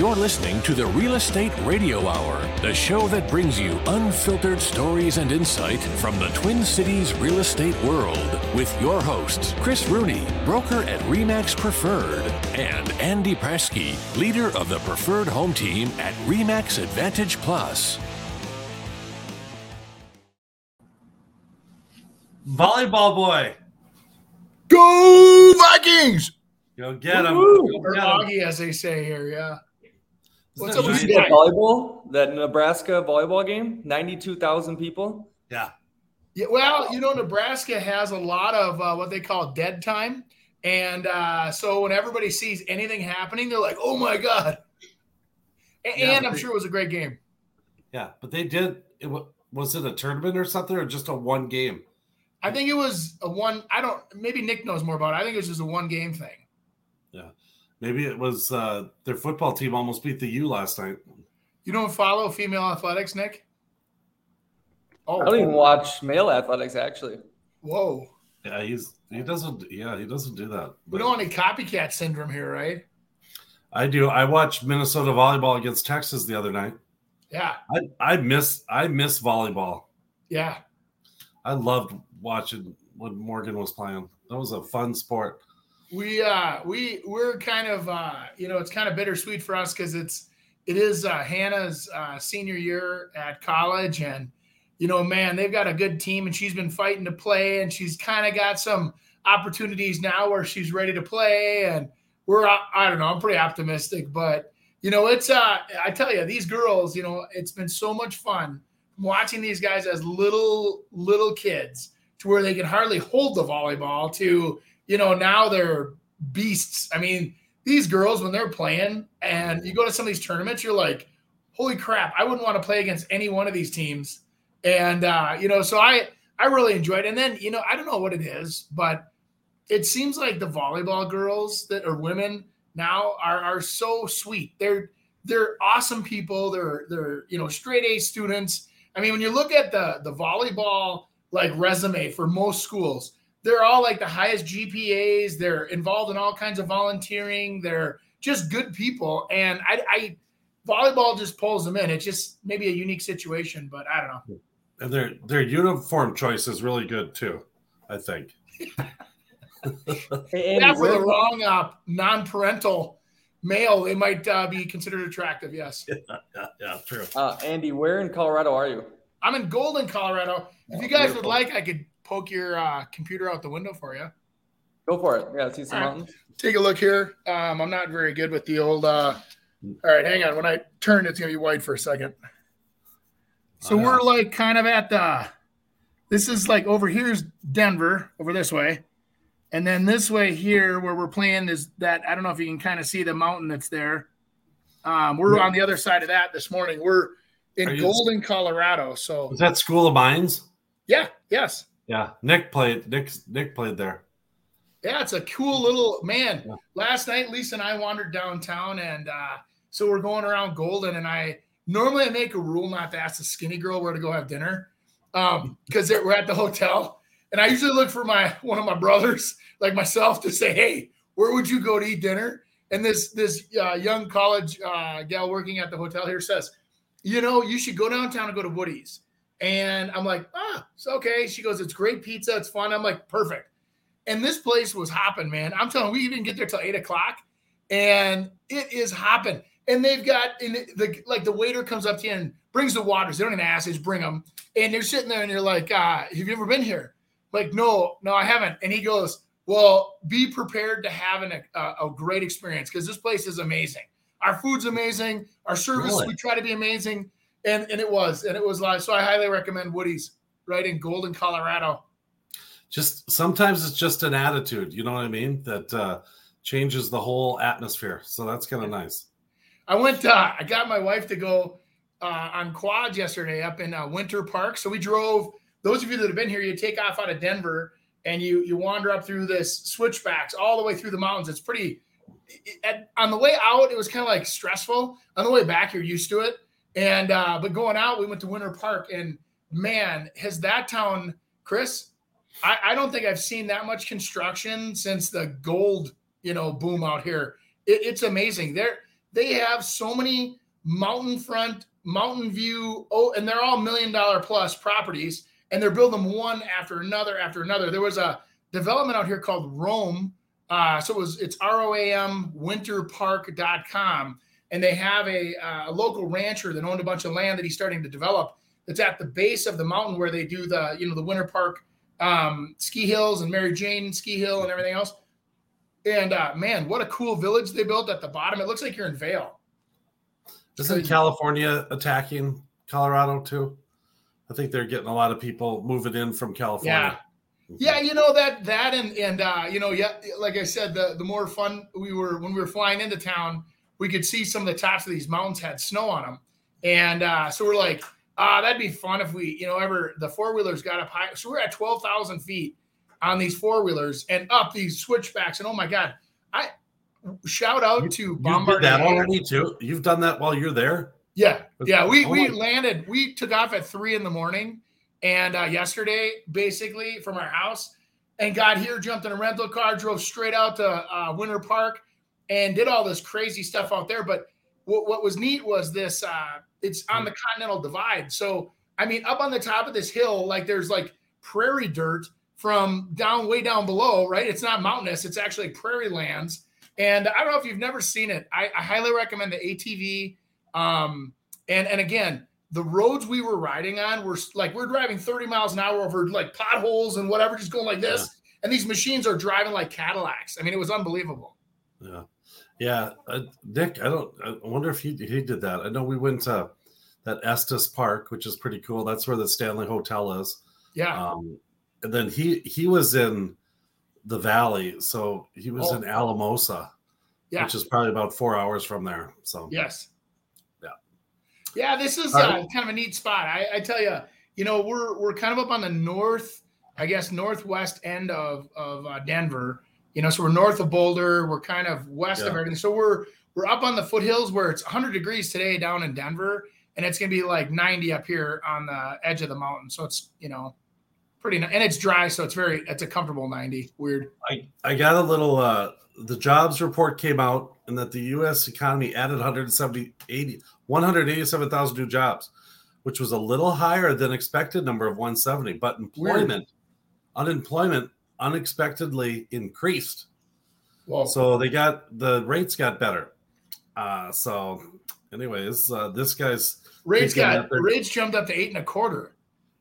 You're listening to the Real Estate Radio Hour, the show that brings you unfiltered stories and insight from the Twin Cities real estate world with your hosts, Chris Rooney, broker at REMAX Preferred, and Andy Presky, leader of the Preferred Home Team at REMAX Advantage Plus. Volleyball boy. Go Vikings! Go get him. Woo! Go Or get 'em. Augie, as they say here. Yeah. What's up that with Did you you see nice? that volleyball, that Nebraska volleyball game? 92,000 people. Yeah. Yeah, well, you know, Nebraska has a lot of uh, what they call dead time. And uh, so when everybody sees anything happening, they're like, oh my God. A- Yeah, and I'm they- sure it was a great game. Yeah. But they did. It, was it a tournament or something or just a one game? I think it was a one. I don't, maybe Nick knows more about it. I think it was just a one game thing. Maybe it was uh, their football team almost beat the U last night. You don't follow female athletics, Nick? Oh, I don't even watch male athletics, actually. whoa. Yeah, he's he doesn't. Yeah, he doesn't do that. We don't want any copycat syndrome here, right? I do. I watched Minnesota volleyball against Texas the other night. Yeah. I I miss I miss volleyball. Yeah. I loved watching when Morgan was playing. That was a fun sport. We uh we we're kind of uh you know it's kind of bittersweet for us because it's it is uh hannah's uh senior year at college and you know man they've got a good team and she's been fighting to play and she's kind of got some opportunities now where she's ready to play and we're uh, i don't know i'm pretty optimistic but you know it's uh i tell you these girls you know it's been so much fun watching these guys as little little kids to where they can hardly hold the volleyball to you know, now they're beasts. I mean, these girls, when they're playing and you go to some of these tournaments, you're like, holy crap, I wouldn't want to play against any one of these teams. And, uh, you know, so I, I really enjoyed it. And then, you know, I don't know what it is, but it seems like the volleyball girls that are women now are, are so sweet. They're, they're awesome people. They're, they're, you know, straight A students. I mean, when you look at the, the volleyball like resume for most schools, they're all like the highest GPAs. They're involved in all kinds of volunteering. They're just good people. And I, I volleyball just pulls them in. It's just maybe a unique situation, but I don't know. And their their uniform choice is really good too. I think. Hey, Andy, Yeah, for the wrong uh, non-parental male, it might uh, be considered attractive. Yes, Yeah, yeah, true. uh, Andy, where in Colorado are you? I'm in Golden, Colorado. If you guys would like, I could poke your uh, computer out the window for you. Go for it. Yeah, see some All right. mountains. Take a look here. Um, I'm not very good with the old. Uh, all right, hang on. When I turn, it's gonna be white for a second. So Uh-huh. we're like kind of at the. This is like over here's Denver over this way, and then this way here where we're playing is that I don't know if you can kind of see the mountain that's there. Um, we're on the other side of that this morning. We're in Are you- Golden, Colorado. So is that School of Mines? yeah, yes, Yeah, Nick played. Nick Nick played there. Yeah, it's a cool little man. Yeah. Last night, Lisa and I wandered downtown, and uh, so we're going around Golden. And I normally I make a rule not to ask the skinny girl where to go have dinner, um, because we're at the hotel. And I usually look for my one of my brothers, like myself, to say, "Hey, where would you go to eat dinner?" And this this uh, young college uh, gal working at the hotel here says, "You know, you should go downtown and go to Woody's." And I'm like, "Ah, it's okay." She goes, "It's great pizza. It's fun." I'm like, "Perfect." And this place was hopping, man. I'm telling you, we didn't get there till eight o'clock, and it is hopping. And they've got in the like the waiter comes up to you and brings the waters. They don't even ask, they just bring them. And they're sitting there and you're like, uh, have you ever been here? Like, no, no, I haven't. And he goes, Well, be prepared to have an, a, a great experience because this place is amazing. Our food's amazing. Our service, Really? we try to be amazing. And and it was, and it was live. so. I highly recommend Woody's. right in Golden, Colorado. Just sometimes it's just an attitude, you know what I mean? That uh, changes the whole atmosphere. So that's kind of nice. I went. Uh, I got my wife to go uh, on quads yesterday up in uh, Winter Park. So we drove. Those of you that have been here, you take off out of Denver and you you wander up through this switchbacks all the way through the mountains. It's pretty. At, on the way out, it was kind of like stressful. On the way back, you're used to it. And uh, but going out, we went to Winter Park, and man, has that town, Chris? I, I don't think I've seen that much construction since the gold, you know, boom out here. It, it's amazing. They're they have so many mountain front, mountain view, oh, and they're all million dollar plus properties, and they're building one after another after another. There was a development out here called Roam. Uh, so it was it's R-O-A-M winterpark.com. And they have a, uh, a local rancher that owned a bunch of land that he's starting to develop that's at the base of the mountain where they do the, you know, the winter park um, ski hills and Mary Jane ski hill and everything else. And uh, man, what a cool village they built at the bottom. It looks like you're in Vail. Isn't California attacking Colorado too? I think they're getting a lot of people moving in from California. Yeah. Yeah, you know that that and and uh, you know, yeah, like I said, the the more fun we were when we were flying into town, we could see some of the tops of these mountains had snow on them, and uh, so we're like, ah, that'd be fun if we, you know, ever the four wheelers got up high. So we're at twelve thousand feet on these four wheelers and up these switchbacks, and oh my god, I shout out You- to You did Bombardier. that already too. You've done that while you're there. Yeah, yeah. We Oh we landed. We took off at three in the morning, and uh, yesterday, basically from our house, and got here, jumped in a rental car, drove straight out to uh, Winter Park, and did all this crazy stuff out there. But what, what was neat was this. Uh, it's on the Continental Divide, so I mean, up on the top of this hill, like there's like prairie dirt from down way down below, right? It's not mountainous; it's actually prairie lands. And I don't know if you've never seen it. I, I highly recommend the ATV. Um, and and again, the roads we were riding on were like we're driving 30 miles an hour over like potholes and whatever, just going like this. And these machines are driving like Cadillacs. I mean, it was unbelievable. Yeah, yeah. Uh, Nick, I don't. I wonder if he he did that. I know we went to that Estes Park, which is pretty cool. That's where the Stanley Hotel is. Yeah. Um, and then he he was in the valley, so he was Oh. in Alamosa, yeah. which is probably about four hours from there. So Yes. Yeah. Yeah, this is uh, right. kind of a neat spot. I, I tell you, you know, we're we're kind of up on the north, I guess, northwest end of of uh, Denver. You know, so we're north of Boulder. We're kind of west of everything. So we're we're up on the foothills where it's 100 degrees today down in Denver, and it's gonna be like 90 up here on the edge of the mountain. So it's you know pretty and it's dry, so it's very it's a comfortable 90. Weird. I I got a little. uh The jobs report came out, and that the U.S. economy added 170 80 187,000 new jobs, which was a little higher than expected number of 170. But employment, unemployment, unexpectedly increased. Well, So they got the rates got better. Uh, so, anyways, uh, this guy's rates got that rates jumped up to eight and a quarter.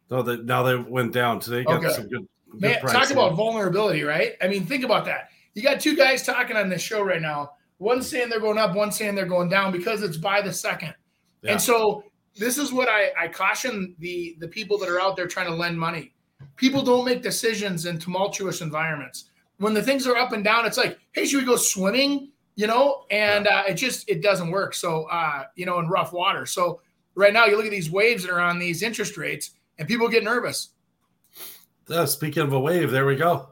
no, they, now they went down today. Got Okay. some good, good Man, talk about vulnerability, right? I mean, think about that. You got two guys talking on this show right now. One saying they're going up, one saying they're going down because it's by the second. Yeah. And so this is what I, I caution the the people that are out there trying to lend money. People don't make decisions in tumultuous environments. When the things are up and down, it's like, hey, should we go swimming? You know, and uh, it just it doesn't work. So uh, you know, in rough water. So right now, you look at these waves that are on these interest rates, and people get nervous. Uh, speaking of a wave, there we go.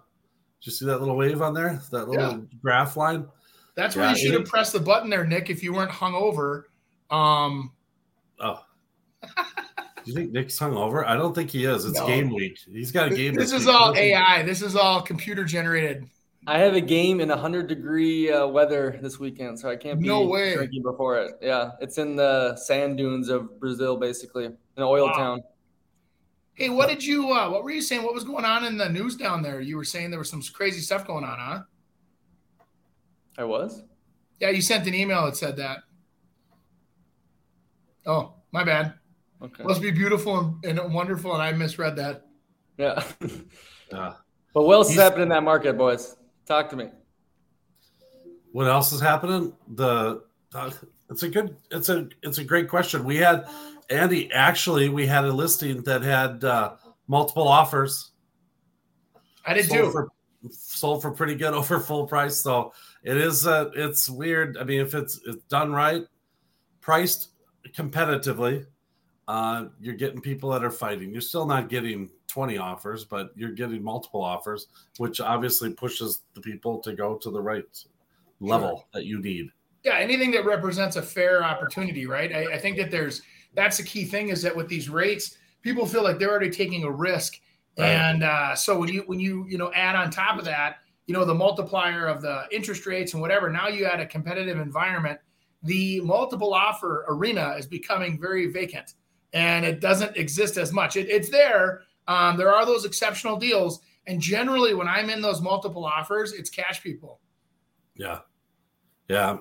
Did you see that little wave on there? That little Yeah. graph line? That's where you should have pressed the button there, Nick, if you weren't hungover. Um, Oh. Do you think Nick's hung over? I don't think he is. It's No. game week. He's got a game. this week. is He all doesn't- AI. This is all computer generated. I have a game in 100 degree uh, weather this weekend, so I can't be No way. drinking before it. Yeah, it's in the sand dunes of Brazil, basically, in an oil Wow. town. Hey, what did you? Uh, what were you saying? What was going on in the news down there? You were saying there was some crazy stuff going on, huh? I was. Yeah, you sent an email that said that. Oh, my bad. Okay. Must be beautiful and, and wonderful, and I misread that. Yeah. Uh, but what else is happening in that market, boys? Talk to me. what else is happening? The uh, it's a good it's a it's a great question. We had Andy actually we had a listing that had uh, multiple offers. I did sold too. For, sold for pretty good over full price. So it is. Uh, it's weird. I mean, if it's it's done right, priced competitively, uh, you're getting people that are fighting. You're still not getting 20 offers, but you're getting multiple offers, which obviously pushes the people to go to the right level Sure. that you need. yeah anything that represents a fair opportunity right I, I think that there's that's the key thing is that with these rates people feel like they're already taking a risk Right. and uh, so when you when you you know add on top of that you know the multiplier of the interest rates and whatever now you add a competitive environment the multiple offer arena is becoming very vacant and it doesn't exist as much it, it's there um, there are those exceptional deals and generally when i'm in those multiple offers it's cash people Yeah. Yeah.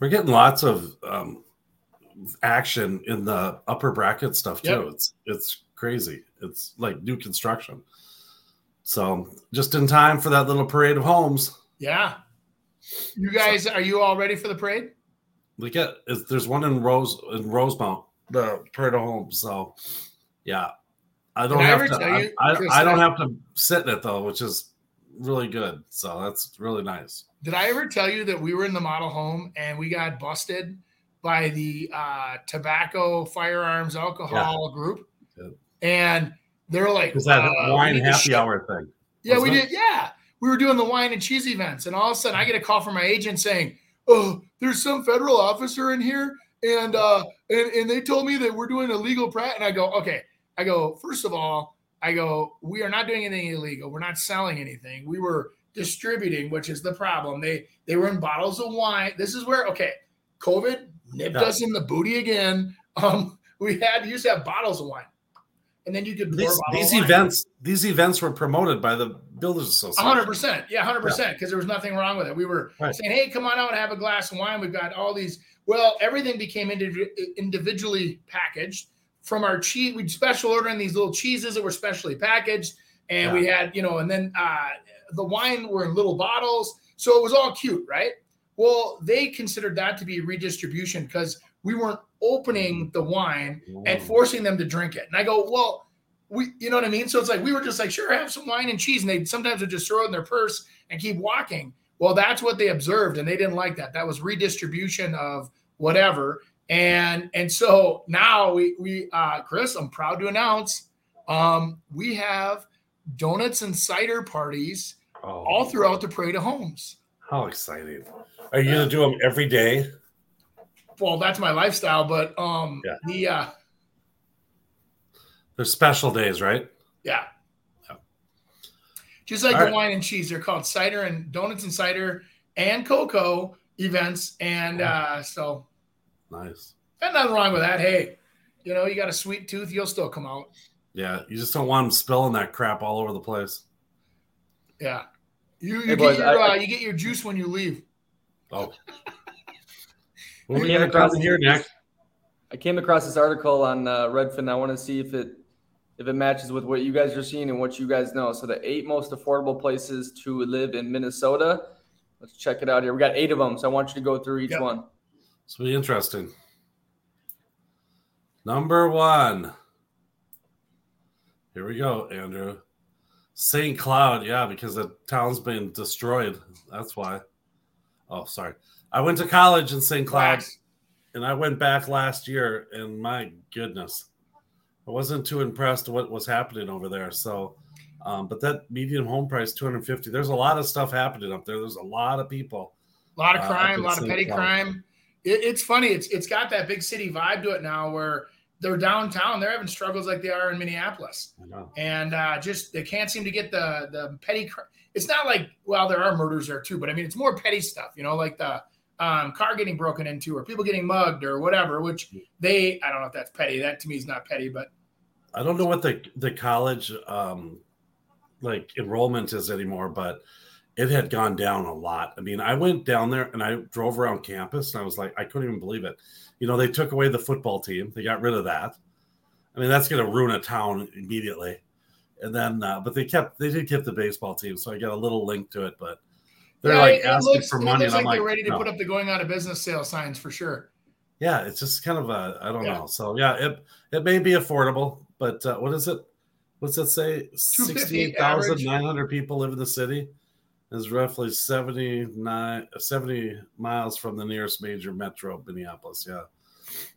We're getting lots of um, action in the upper bracket stuff too. Yep. It's it's crazy. It's like new construction. So just in time for that little parade of homes. Yeah. You guys, are you all ready for the parade? We get is there's one in Rose in Rosemount, the parade of homes. So yeah. I don't I have ever to I, I, I don't have to sit in it though, which is really good. So that's really nice. Did I ever tell you that we were in the model home and we got busted by the uh, tobacco, firearms, alcohol group? Good. And they're like, Is that uh, wine happy hour thing? Yeah, we it? did. Yeah, we were doing the wine and cheese events, and all of a sudden, I get a call from my agent saying, "Oh, there's some federal officer in here, and uh, and and they told me that we're doing illegal prat." And I go, "Okay." I go, first of all, I go, we are not doing anything illegal. We're not selling anything. We were distributing, which is the problem. They they were in bottles of wine. This is where okay, COVID nipped Yeah. us in the booty again. Um, we had used to have bottles of wine, and then you could pour These, these of wine. events these events were promoted by the builders association. hundred percent. Yeah, hundred percent. Because there was nothing wrong with it. We were Right. saying, "Hey, come on out and have a glass of wine." We've got all these. Well, everything became indiv- individually packaged. From our cheese, we'd special order in these little cheeses that were specially packaged, and we had, you know, and then uh, the wine were in little bottles, so it was all cute, right? Well, they considered that to be redistribution because we weren't opening the wine and forcing them to drink it. And I go, well, we, you know what I mean? So it's like we were just like, sure, have some wine and cheese, and they sometimes would just throw it in their purse and keep walking. Well, that's what they observed, and they didn't like that. That was redistribution of whatever. And and so now we we uh Chris, I'm proud to announce um we have donuts and cider parties Oh, all throughout the parade of homes. how exciting! Are you gonna do them every day? Well, that's my lifestyle, but um Yeah. the uh They're special days, right? Yeah. Yeah. Just like All the right. wine and cheese, they're called cider and donuts and cider and cocoa events. And uh, so, Nice. and nothing wrong with that. Hey, you know, you got a sweet tooth, you'll still come out. Yeah, you just don't want them spilling that crap all over the place. Yeah. You, you, Hey, get, boys, your, I- uh, you get your juice when you leave. Oh. What we Came got across coming here, Nick? I came across this article on uh, Redfin. I want to see if it if it matches with what you guys are seeing and what you guys know. So the eight most affordable places to live in Minnesota. Let's check it out here. We got eight of them, so I want you to go through each Yep. one. This will be interesting. Number one. Here we go, Andrew. St. Cloud, yeah, because the town's been destroyed. That's why. Oh, sorry. I went to college in St. Cloud, and I went back last year, and my goodness, I wasn't too impressed with what was happening over there. So, um, but that median home price, 250, there's a lot of stuff happening up there. There's a lot of people. A lot of Uh, crime, a I've lot of petty crime. It, it's funny. It's it's got that big city vibe to it now, where they're downtown. They're having struggles like they are in Minneapolis. I know. and uh, just they can't seem to get the the petty. cr- It's not like well, there are murders there too, but I mean it's more petty stuff, you know, like the um, car getting broken into or people getting mugged or whatever. Which they, I don't know if that's petty. That to me is not petty, but I don't know what the the college um like enrollment is anymore, but it had gone down a lot. I mean, I went down there and I drove around campus and I was like, I couldn't even believe it. You know, they took away the football team, they got rid of that. I mean, that's going to ruin a town immediately. And then, uh, but they kept, they did keep the baseball team, so I got a little link to it. But they're Yeah, like it- it asking looks- for it money, looks and I'm like like, they're ready to no. put up the going out of business sale signs for sure. yeah, it's just kind of a, I don't Yeah. know. So yeah, it it may be affordable, but uh, what is it? what's that say? 250 Sixty-eight thousand nine hundred people live in the city. Is roughly 79, 70 miles from the nearest major metro, Minneapolis. Yeah,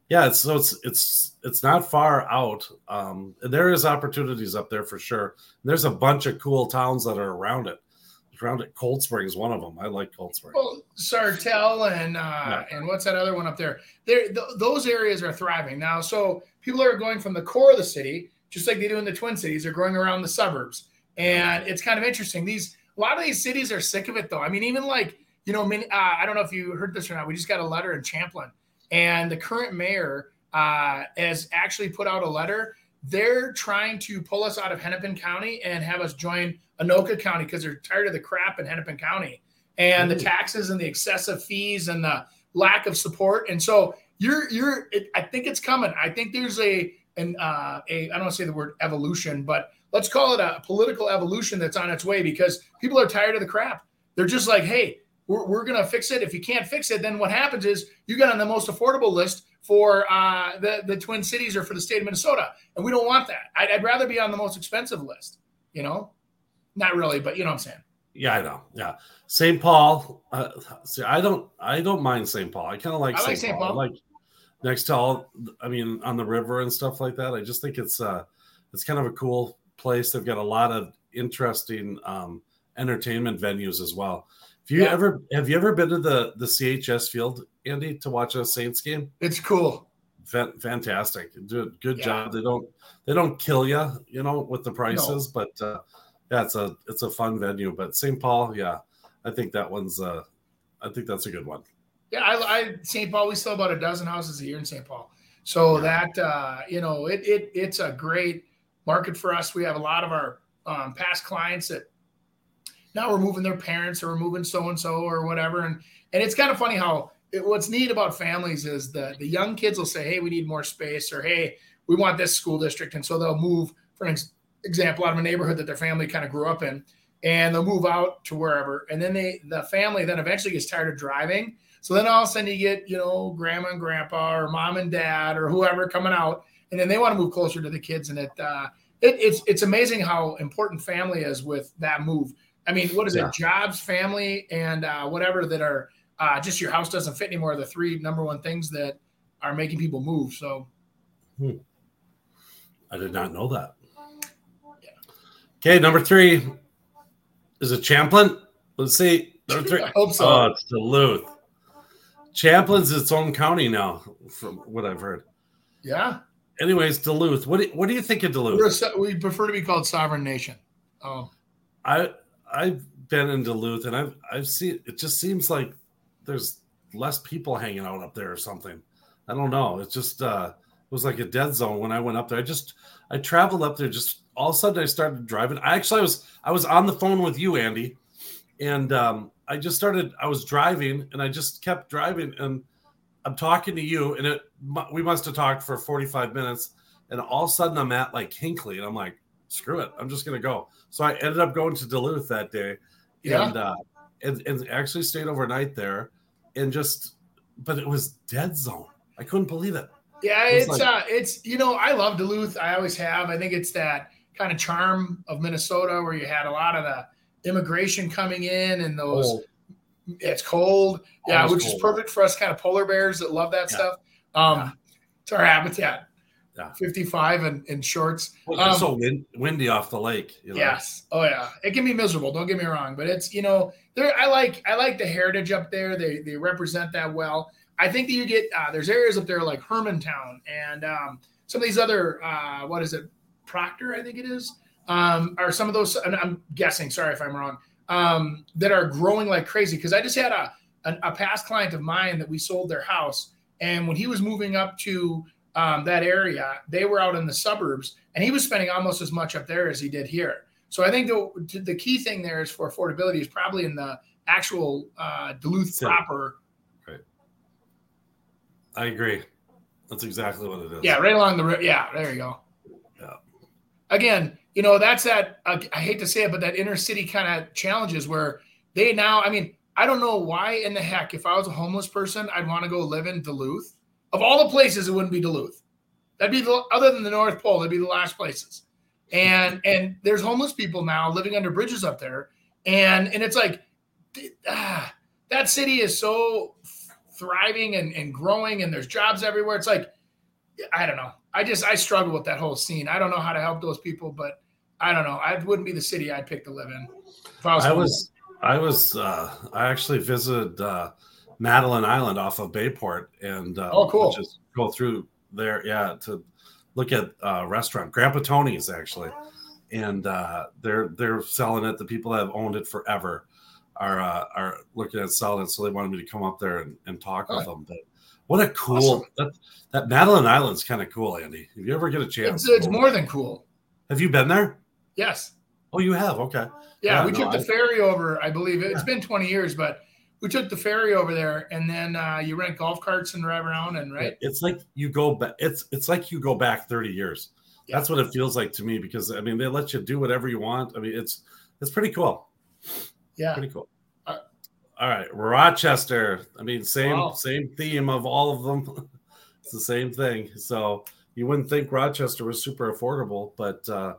yeah. It's so it's it's it's not far out. Um, and there is opportunities up there for sure. There's a bunch of cool towns that are around it. Around it, Cold Springs, one of them. I like Cold Springs. Well, Sartell and uh, and what's that other one up there? There, th- those areas are thriving now. So people are going from the core of the city, just like they do in the Twin Cities. They're going around the suburbs, and it's kind of interesting. These a lot of these cities are sick of it, though. I mean, even like you know, uh, I don't know if you heard this or not. We just got a letter in Champlin, and the current mayor uh, has actually put out a letter. They're trying to pull us out of Hennepin County and have us join Anoka County because they're tired of the crap in Hennepin County and the taxes and the excessive fees and the lack of support. And so you're you're it, I think it's coming. I think there's a an uh, a I don't want to say the word evolution, but let's call it a political evolution that's on its way because people are tired of the crap. They're just like, hey, we're, we're gonna fix it. If you can't fix it, then what happens is you get on the most affordable list for uh, the the Twin Cities or for the state of Minnesota, and we don't want that. I'd, I'd rather be on the most expensive list. You know, not really, but you know what I'm saying. Yeah, I know. Yeah, St. Paul. Uh, see, I don't. I don't mind St. Paul. I kind of like I like St. St. Paul. Paul. I like next to all. I mean, on the river and stuff like that. I just think it's uh, it's kind of a cool place. They've got a lot of interesting um, entertainment venues as well. If you Yeah. ever have you ever been to the the CHS field, Andy, to watch a Saints game? It's cool. Fan- fantastic. Do a good Yeah. job. They don't they don't kill you, you know, with the prices, but uh, yeah, it's a it's a fun venue. But St. Paul, yeah, I think that one's uh, I think that's a good one. Yeah, I, I St. Paul. We sell about a dozen houses a year in St. Paul, so that uh, you know, it it it's a great market for us. We have a lot of our um, past clients that now we're moving their parents or we're moving so and so or whatever, and and it's kind of funny how it, what's neat about families is the the young kids will say, hey, we need more space, or hey, we want this school district, and so they'll move, for an example, out of a neighborhood that their family kind of grew up in, and they'll move out to wherever, and then they the family then eventually gets tired of driving. So then all of a sudden you get, you know, grandma and grandpa or mom and dad or whoever coming out, and then they want to move closer to the kids. And it, uh, it it's it's amazing how important family is with that move. I mean, what is Yeah. it? Jobs, family, and uh, whatever that are uh, just your house doesn't fit anymore. are The three number one things that are making people move. So I did not know that. Okay, number three is it Champlin? Let's see. Number three. I hope so. Oh, it's Duluth. Champlin's its own county now, from what I've heard. yeah, Anyways, Duluth. What do, what do you think of Duluth? a, we prefer to be called sovereign nation. Oh, I I've been in Duluth and I've I've seen it just seems like there's less people hanging out up there or something. I don't know. It's just uh it was like a dead zone when I went up there. I just I traveled up there just all of a sudden I started driving. I actually was I was on the phone with you, Andy, and um I just started I was driving and I just kept driving and I'm talking to you and it we must have talked for 45 minutes and all of a sudden I'm at like Hinckley and I'm like screw it I'm just gonna go so I ended up going to Duluth that day Yeah. and uh and, and actually stayed overnight there and just but it was dead zone I couldn't believe it Yeah, It's it's like- uh it's you know, I love Duluth. I always have. I think it's that kind of charm of Minnesota where you had a lot of the immigration coming in and those Oh, it's cold. Yeah, Always which is perfect for us kind of polar bears that love that Yeah. stuff. Um Yeah. it's our habitat. Yeah. 55 and in shorts. well, it's Um, so wind, windy off the lake you know? Yes. Oh yeah. It can be miserable. Don't get me wrong, but it's you know there. I like I like the heritage up there. They they represent that well. I think that you get uh, there's areas up there like Hermantown and um, some of these other uh, what is it Proctor I think it is um, or some of those. And I'm guessing. Sorry if I'm wrong. Um, that are growing like crazy because I just had a, a a past client of mine that we sold their house and when he was moving up to um, that area, they were out in the suburbs, and he was spending almost as much up there as he did here. So I think the the key thing there is for affordability is probably in the actual uh, Duluth City. proper. Right. I agree that's exactly what it is Yeah, right along the ri- yeah. There you go. Yeah. Again, you know that's that. Uh, I hate to say it, but that inner city kind of challenges where they now. I mean, I don't know why in the heck if I was a homeless person, I'd want to go live in Duluth. Of all the places, it wouldn't be Duluth. That'd be the other than the North Pole. That'd be the last places. and and there's homeless people now living under bridges up there, and and it's like ah, that city is so thriving and, and growing, and there's jobs everywhere. It's like I don't know. I just I struggle with that whole scene. I don't know how to help those people, but I don't know. I wouldn't be the city I'd pick to live in. I was, I was, I was, uh, I actually visited uh, Madeline Island off of Bayport, and uh, oh, cool. Just go through there, yeah, to look at uh, restaurant Grandpa Tony's actually, and uh, they're they're selling it. The people that have owned it forever are uh, are looking at selling it, so they wanted me to come up there and, and talk with them. But what a cool awesome. that that Madeline Island's kind of cool, Andy. If you ever get a chance, it's, it's more than cool. Have you been there? Yes. Oh, you have. Okay. Yeah, yeah we no, took the I, ferry over. I believe it's yeah. been 20 years, but we took the ferry over there, and then uh, you rent golf carts and drive around, and right. It's like you go back. It's it's like you go back 30 years. Yeah. That's what it feels like to me because I mean they let you do whatever you want. I mean it's it's pretty cool. Yeah, pretty cool. Uh, all right, Rochester. I mean, same wow. same theme of all of them. it's the same thing. So you wouldn't think Rochester was super affordable, but uh,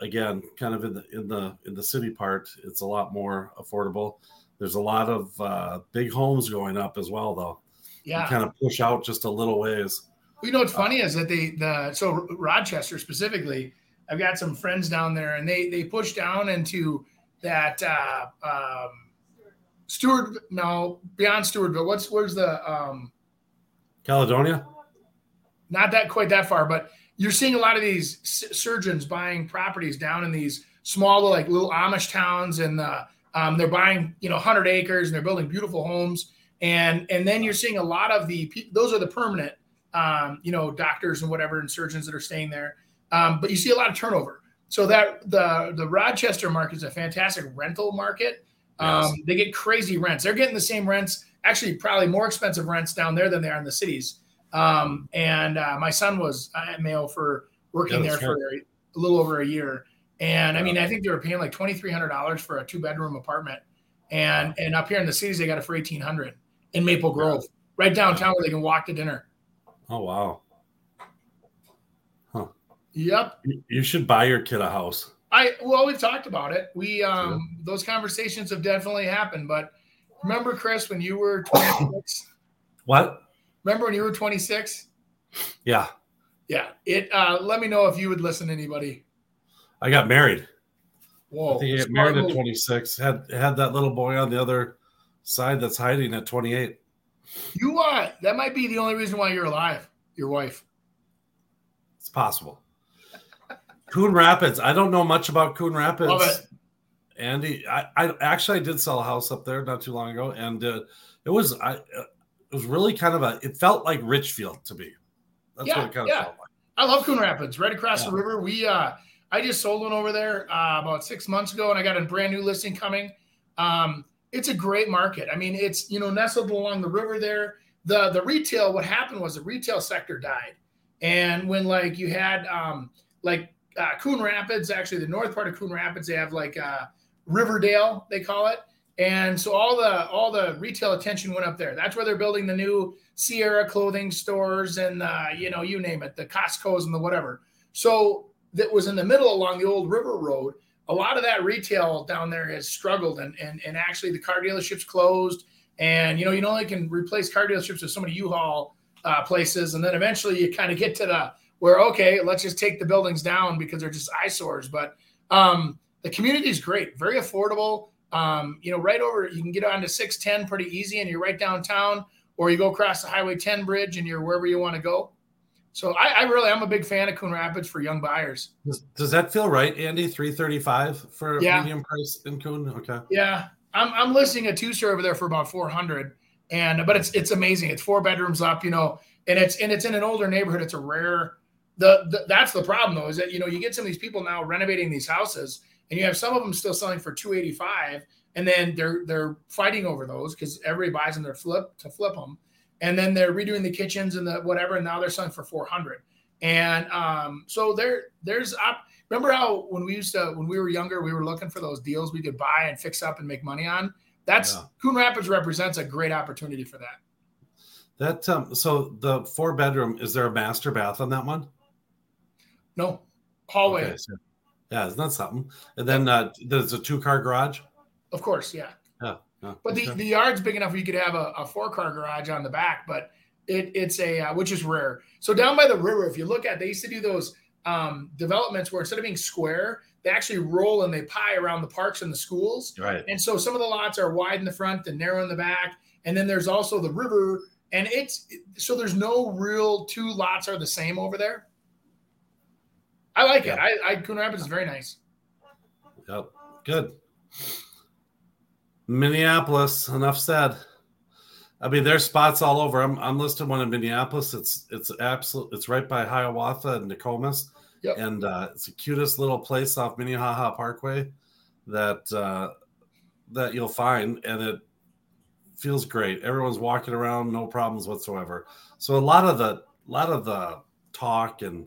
again, kind of in the in the in the city part, it's a lot more affordable. There's a lot of uh, big homes going up as well, though. Yeah, you kind of push out just a little ways. You know what's funny is that they the so Rochester specifically, I've got some friends down there, and they they push down into that uh, um, Stewart. No, beyond Stewartville. What's where's the um, Caledonia? Not that quite that far, but you're seeing a lot of these surgeons buying properties down in these small, like little Amish towns, and uh, um, they're buying you know 100 acres and they're building beautiful homes. And and then you're seeing a lot of the those are the permanent um, you know doctors and whatever and surgeons that are staying there. Um, but you see a lot of turnover. So that the the Rochester market is a fantastic rental market. Yes. Um, they get crazy rents. They're getting the same rents, actually probably more expensive rents down there than they are in the cities. Um, and uh, my son was at Mayo for working yeah, there for a, little over a year. And I mean, I think they were paying like twenty three hundred dollars for a two bedroom apartment, and and up here in the cities they got it for eighteen hundred in Maple Grove, right downtown where they can walk to dinner. Oh wow! Huh? Yep. You should buy your kid a house. I well, we've talked about it. We um yeah. those conversations have definitely happened. But remember, Chris, when you were twenty six. what? Remember when you were 26? Yeah. Yeah. It. Uh, let me know if you would listen to anybody. I got married. Whoa. I think I got married at 26. Had had that little boy on the other side that's hiding at 28. You uh that might be the only reason why you're alive. Your wife. It's possible. Coon Rapids. I don't know much about Coon Rapids. Love it. Andy, I, I actually I did sell a house up there not too long ago, and uh, it was I it was really kind of a it felt like Richfield to me. That's yeah, what it kind of yeah. felt like. I love Coon Rapids, right across yeah. the river. We uh I just sold one over there uh, about six months ago, and I got a brand new listing coming. Um, it's a great market. I mean, it's you know nestled along the river there. The the retail, what happened was the retail sector died, and when like you had um, like uh, Coon Rapids, actually the north part of Coon Rapids, they have like uh, Riverdale, they call it. And so all the all the retail attention went up there. That's where they're building the new Sierra clothing stores and uh, you know you name it, the Costco's and the whatever. So that was in the middle along the old river road. A lot of that retail down there has struggled, and and and actually the car dealerships closed. And you know you only can replace car dealerships with so many U-Haul uh, places, and then eventually you kind of get to the where okay, let's just take the buildings down because they're just eyesores. But um, the community is great, very affordable um, you know, right over, you can get onto 610 pretty easy and you're right downtown, or you go across the Highway 10 bridge and you're wherever you want to go. So I, I really, I'm a big fan of Coon Rapids for young buyers. Does, does that feel right, Andy? 335 for yeah. medium price in Coon? Okay. Yeah. I'm, I'm listing a two story over there for about 400 and, but it's, it's amazing. It's four bedrooms up, you know, and it's, and it's in an older neighborhood. It's a rare, the, the that's the problem though, is that, you know, you get some of these people now renovating these houses and you have some of them still selling for 285 and then they're they're fighting over those because everybody buys them they're flip to flip them and then they're redoing the kitchens and the whatever and now they're selling for 400 and um, so there there's up remember how when we used to when we were younger we were looking for those deals we could buy and fix up and make money on? That's yeah. coon rapids represents a great opportunity for that. That um so the four bedroom is there a master bath on that one? No. Hallway. Okay, so Yeah, isn't that something? And then uh, there's a two car garage. Of course, yeah. Yeah. yeah. But the, okay. the yard's big enough where you could have a, a four car garage on the back, but it, it's a uh, which is rare. So down by the river, if you look at, they used to do those um, developments where instead of being square, they actually roll and they pie around the parks and the schools. right. And so some of the lots are wide in the front and narrow in the back. And then there's also the river, and it's so there's no real two lots are the same over there. I like it. I, I Coon Rapids is very nice. Yep. Good. Minneapolis. Enough said. I mean, there's spots all over. I'm I'm listing one in Minneapolis. It's it's absolute. It's right by Hiawatha and Nokomis, Yep. and uh, it's the cutest little place off Minnehaha Parkway that uh, that you'll find, and it feels great. Everyone's walking around, no problems whatsoever. So a lot of the lot of the talk and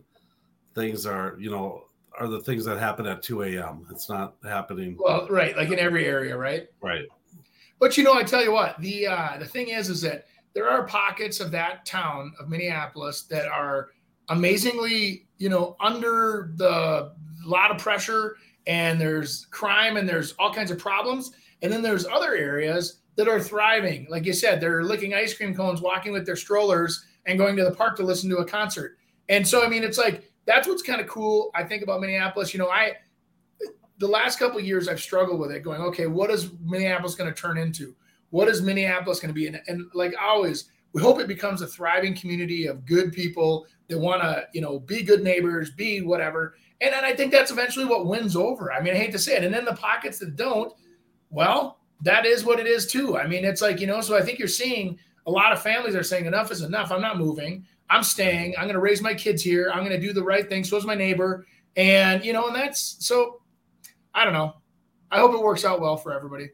things are you know are the things that happen at 2 a.m. It's not happening Well, right, like in every area, right? right. But you know, I tell you what, the uh, the thing is, is that there are pockets of that town of Minneapolis that are amazingly, you know, under the lot of pressure, and there's crime and there's all kinds of problems, and then there's other areas that are thriving. Like you said, they're licking ice cream cones, walking with their strollers, and going to the park to listen to a concert. And so, I mean, it's like that's what's kind of cool. I think about Minneapolis. You know, I the last couple years I've struggled with it, going, okay, what is Minneapolis going to turn into? What is Minneapolis going to be? And, and like always, we hope it becomes a thriving community of good people that want to, you know, be good neighbors, be whatever. And, and I think that's eventually what wins over. I mean, I hate to say it. And then the pockets that don't, well, that is what it is too. I mean, it's like, you know, so I think you're seeing a lot of families are saying enough is enough. I'm not moving. I'm staying. I'm going to raise my kids here. I'm going to do the right thing. So is my neighbor. And, you know, and that's so I don't know. I hope it works out well for everybody.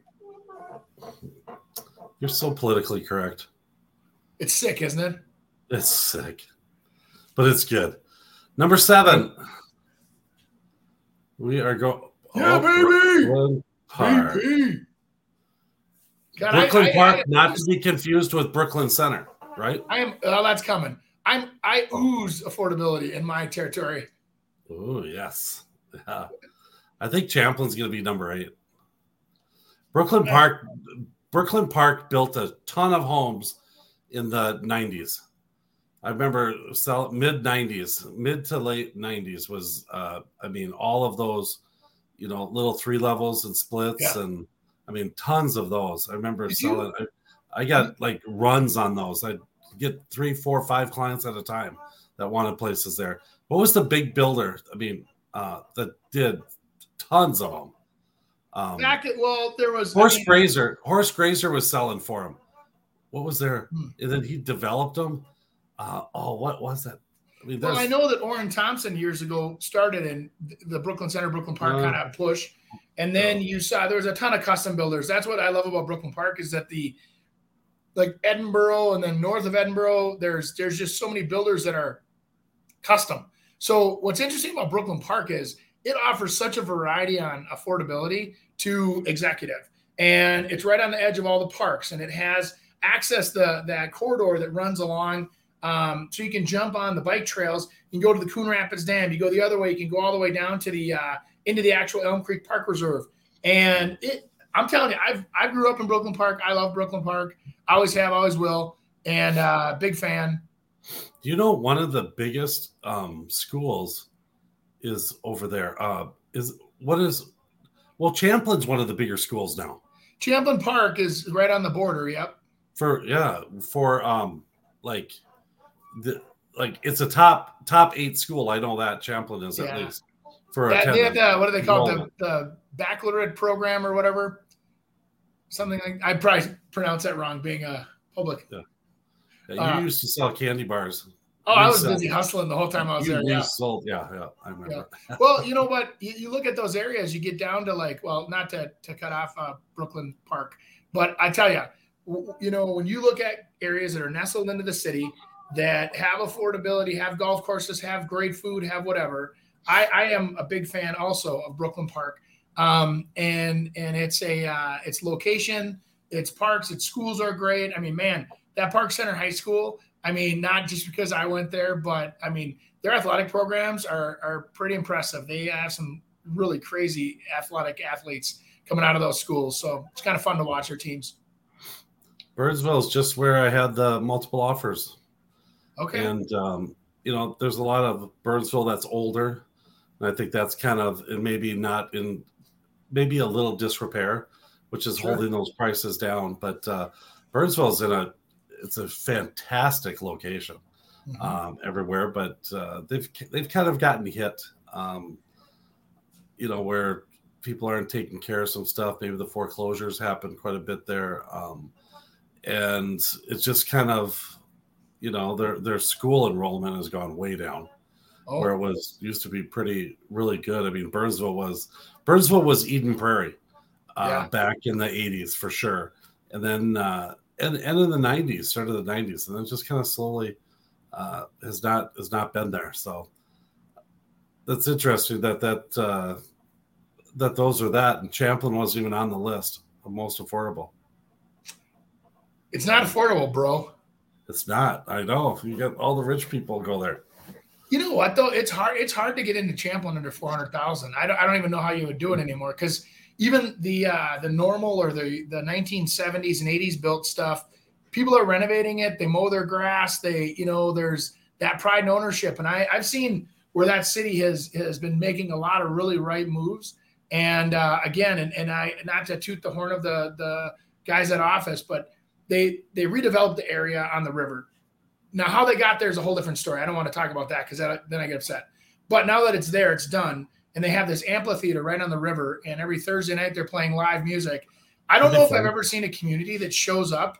You're so politically correct. It's sick, isn't it? It's sick, but it's good. Number seven. We are going. Yeah, oh, baby! Brooklyn Park. God, Brooklyn I, I, Park, I, not to be confused with Brooklyn Center, right? I am. Oh, that's coming. I'm. I ooze affordability in my territory. Oh yes, yeah. I think Champlin's going to be number eight. Brooklyn. Park, Brooklyn Park built a ton of homes in the '90s. I remember sell mid '90s, mid to late '90s was. Uh, I mean, all of those, you know, little three levels and splits, Yeah. and I mean, tons of those. I remember Did you- selling. I, I got like runs on those. I'd get three, four, five clients at a time that wanted places there. What was the big builder? I mean, uh, that did tons of them. Um, Back at well, there was I Horse mean, Grazer. Horse Grazer was selling for him. What was there? Hmm. And then he developed them. Uh, oh, what was that? I mean, Well, I know that Orrin Thompson years ago started in the Brooklyn Center, Brooklyn Park Uh, kind of push, and then you saw there was a ton of custom builders. That's what I love about Brooklyn Park is that the like Edinburgh and then north of Edinburgh, there's there's just so many builders that are custom. So what's interesting about Brooklyn Park is it offers such a variety on affordability to executive, and it's right on the edge of all the parks, and it has access the that corridor that runs along um, so you can jump on the bike trails. Can go to the Coon Rapids Dam. You go the other way. You can go all the way down to the uh, into the actual Elm Creek Park Reserve. And it, I'm telling you, I've I grew up in Brooklyn Park. I love Brooklyn Park. I always have, always will. And uh, big fan. you know one of the biggest um, schools is over there. Uh, is what is well Champlin's one of the bigger schools now. Champlin Park is right on the border. Yep. For yeah, for um like the like it's a top top eight school. I know that Champlin is Yeah. at least for That, they have the, what do they call it? The, the baccalaureate program or whatever. Something like I probably pronounce that wrong, being a public. Yeah, you uh, used to sell candy bars. Oh, I was busy hustling the whole time I was You- there. Yeah. sold, yeah, yeah, I remember. well, you know what? You, you look at those areas, you get down to like, well, not to, to cut off uh, Brooklyn Park, but I tell you, you know, when you look at areas that are nestled into the city that have affordability, have golf courses, have great food, have whatever, I, I am a big fan also of Brooklyn Park. Um, and and it's a uh, it's location, it's parks, its schools are great. I mean, man, that Park Center High School. I mean, not just because I went there, but I mean, their athletic programs are are pretty impressive. They have some really crazy athletic athletes coming out of those schools. So it's kind of fun to watch their teams. Burnsville is just where I had the multiple offers. Okay. And um, you know, there's a lot of Burnsville that's older, and I think that's kind of maybe not in maybe a little disrepair, which is Sure. holding those prices down. But uh, Burnsville's in a it's a fantastic location Mhm. um, everywhere, but uh, they've they've kind of gotten hit. Um, you know where people aren't taking care of some stuff. Maybe the foreclosures happen quite a bit there, um, and it's just kind of you know their their school enrollment has gone way down oh, where it was used to be pretty really good. I mean Burnsville was Burnsville was Eden Prairie uh, Yeah. back in the '80s for sure, and then uh, and and in the '90s, sort of the '90s, and then just kind of slowly uh, has not has not been there. So that's interesting that that uh, that those are that, and Champlin wasn't even on the list of most affordable. it's not affordable, bro. It's not. I know. You got all the rich people go there. You know what though? It's hard. It's hard to get into Champlin under four hundred thousand. I don't. I don't even know how you would do it anymore because even the uh, the normal or the the nineteen seventies and eighties built stuff, people are renovating it. They mow their grass. They you know there's that pride and ownership. And I I've seen where that city has has been making a lot of really right moves. And uh, again, and, and I not to toot the horn of the the guys at office, but they they redeveloped the area on the river. Now, how they got there is a whole different story. I don't want to talk about that because then I get upset. But now that it's there, it's done, and they have this amphitheater right on the river. And every Thursday night, they're playing live music. I don't know if? I've ever seen a community that shows up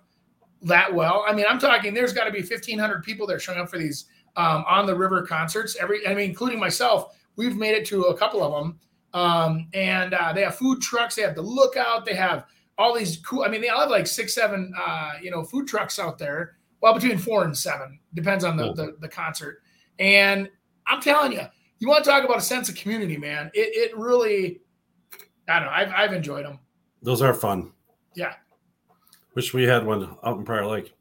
that well. I mean, I'm talking. There's got to be 1,500 people that are showing up for these um, on the river concerts. Every, I mean, including myself. We've made it to a couple of them, um, and uh, they have food trucks. They have the lookout. They have all these cool. I mean, they all have like six, seven, uh, you know, food trucks out there. Well, between four and seven depends on the, Cool. the the concert. And I'm telling you, you want to talk about a sense of community, man. It it really, I don't know. I've I've enjoyed them. Those are fun. Yeah. Wish we had one out in Prior Lake.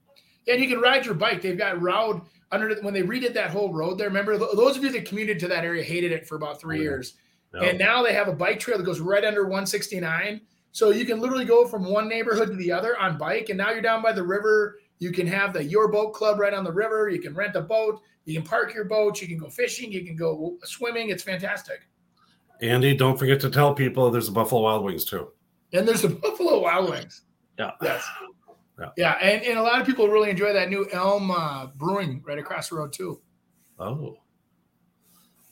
And you can ride your bike. They've got road under when they redid that whole road there. Remember, those of you that commuted to that area hated it for about three Oh, yeah. years. And now they have a bike trail that goes right under 169. So you can literally go from one neighborhood to the other on bike. And now you're down by the river. You can have the Your Boat Club right on the river. You can rent a boat. You can park your boat. You can go fishing. You can go swimming. It's fantastic. Andy, don't forget to tell people there's a Buffalo Wild Wings too. And there's the Buffalo Wild Wings. Yeah. Yes. Yeah. Yeah. And, and a lot of people really enjoy that new Elm uh, Brewing right across the road, too. Oh.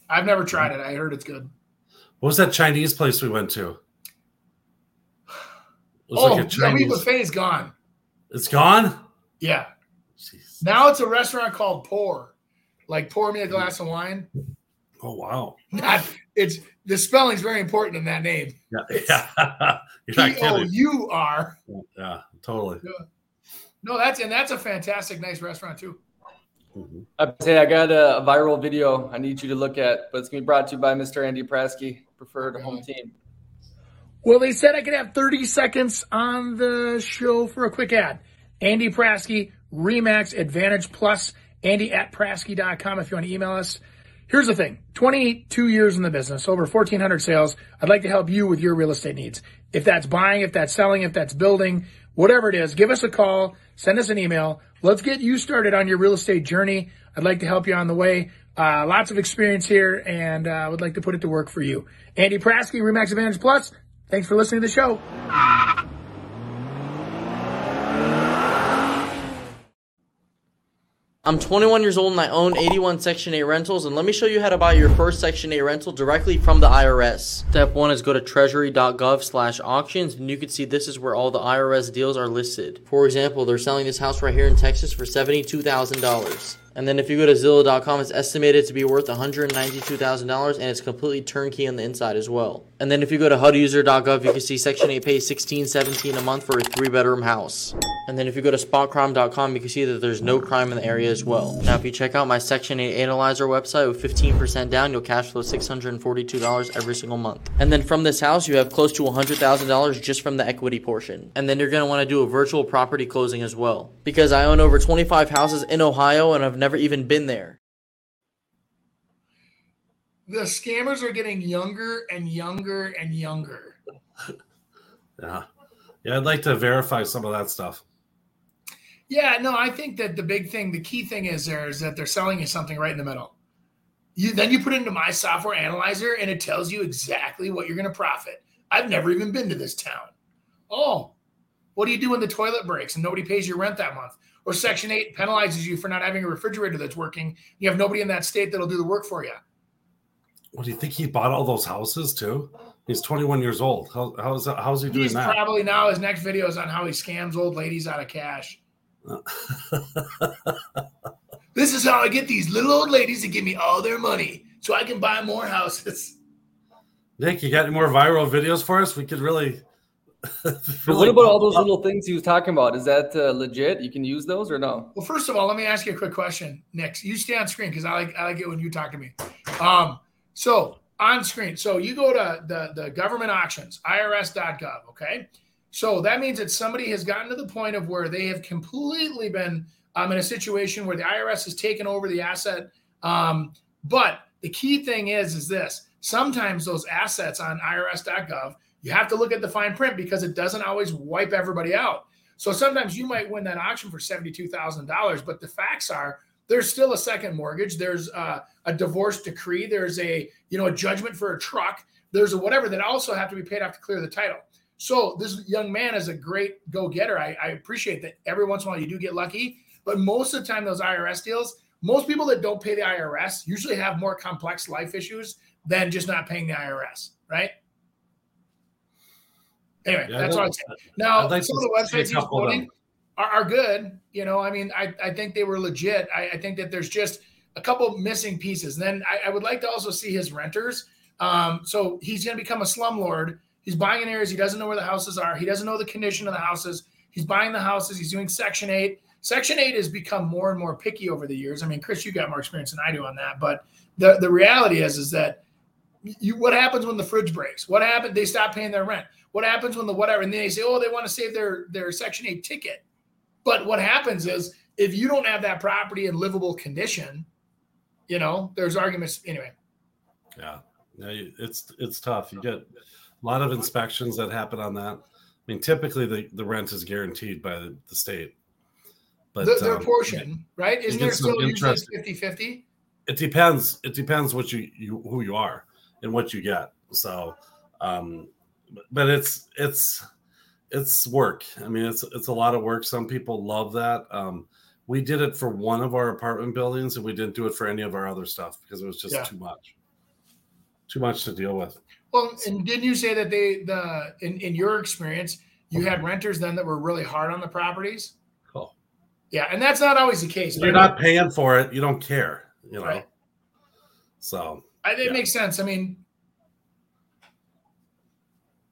I've never tried it. I heard it's good. What was that Chinese place we went to? It was Oh, like Chinese. Buffet is gone. It's gone? Yeah. Jeez. Now it's a restaurant called Pour. Like pour me a glass of wine. Oh wow. Not it's the spelling's very important in that name. Yeah. It's- yeah. You're not P O kidding. U R. Yeah, totally. No, that's and that's a fantastic, nice restaurant too. Mhm. I say I got a, a viral video I need you to look at, but it's gonna be brought to you by Mr. Andy Prasky, preferred home team. Well, they said I could have 30 seconds on the show for a quick ad. Andy Prasky, Remax Advantage Plus, Andy at Prasky.com if you want to email us. Here's the thing 22 years in the business, over 1,400 sales. I'd like to help you with your real estate needs. If that's buying, if that's selling, if that's building, whatever it is, give us a call, send us an email. Let's get you started on your real estate journey. I'd like to help you on the way. Uh, lots of experience here, and uh, I would like to put it to work for you. Andy Prasky, Remax Advantage Plus. Thanks for listening to the show. I'm 21 years old and I own 81 Section 8 rentals, and let me show you how to buy your first Section 8 rental directly from the IRS. Step one is go to treasury.gov slash auctions, and you can see this is where all the IRS deals are listed. For example, they're selling this house right here in Texas for $72,000. And then if you go to Zillow.com, it's estimated to be worth $192,000 and it's completely turnkey on the inside as well. And then if you go to HUDuser.gov, you can see Section 8 pays $16.17 a month for a three bedroom house. And then if you go to SpotCrime.com, you can see that there's no crime in the area as well. Now, if you check out my Section 8 Analyzer website with 15% down, you'll cash flow $642 every single month. And then from this house, you have close to $100,000 just from the equity portion. And then you're going to want to do a virtual property closing as well. Because I own over 25 houses in Ohio and I've never even been there. the scammers are getting younger and younger and younger. Yeah. Yeah, I'd like to verify some of that stuff. Yeah, no, I think that the big thing, the key thing is there is that they're selling you something right in the middle. You then you put it into my software analyzer and it tells you exactly what you're going to profit. I've never even been to this town. Oh, what do you do when the toilet breaks and nobody pays your rent that month? Or Section 8 penalizes you for not having a refrigerator that's working. You have nobody in that state that'll do the work for you. What do you think he bought all those houses too? He's 21 years old. How, how's that, how's he doing He's that? probably now his next video is on how he scams old ladies out of cash. This is how I get these little old ladies to give me all their money so I can buy more houses. Nick, you got any more viral videos for us? We could really. What about all those little things he was talking about? Is that uh, legit? You can use those or no? Well, first of all, let me ask you a quick question, Nick. You stay on screen because I like I like it when you talk to me. Um, so on screen, so you go to the the government auctions, IRS.gov. Okay, so that means that somebody has gotten to the point of where they have completely been um, in a situation where the IRS has taken over the asset. Um, but the key thing is, is this: sometimes those assets on IRS.gov, you have to look at the fine print because it doesn't always wipe everybody out. So sometimes you might win that auction for seventy-two thousand dollars, but the facts are there's still a second mortgage. There's uh, a divorce decree. There's a you know a judgment for a truck. There's a whatever that also have to be paid off to clear the title. So this young man is a great go-getter. I, I appreciate that. Every once in a while you do get lucky, but most of the time those IRS deals, most people that don't pay the IRS usually have more complex life issues than just not paying the IRS, right? Anyway, Yeah, that's I'd all I'd say. Now, like some of the websites he's quoting are, are good. You know, I mean, I, I think they were legit. I, I think that there's just a couple missing pieces. And then I, I would like to also see his renters. Um, so he's going to become a slumlord. He's buying in areas he doesn't know where the houses are. He doesn't know the condition of the houses. He's buying the houses. He's doing Section 8. Section 8 has become more and more picky over the years. I mean, Chris, you got more experience than I do on that. But the, the reality is, is that you what happens when the fridge breaks? What happened? They stop paying their rent. What happens when the whatever? And then they say, oh, they want to save their their Section 8 ticket. But what happens is if you don't have that property in livable condition, you know, there's arguments anyway. Yeah, yeah, it's it's tough. You get a lot of inspections that happen on that. I mean, typically the, the rent is guaranteed by the, the state, but The, their um, portion, right? Isn't there still usually interest. 50 50? It depends. It depends what you, you who you are and what you get. So, um, but it's it's it's work. I mean, it's it's a lot of work. Some people love that. Um, we did it for one of our apartment buildings, and we didn't do it for any of our other stuff because it was just Yeah. too much, too much to deal with. Well, and didn't you say that they the in, in your experience, you had renters then that were really hard on the properties? Oh. Yeah, and that's not always the case. You're not paying for it. You don't care. You know. Right. So I, it yeah. makes sense. I mean,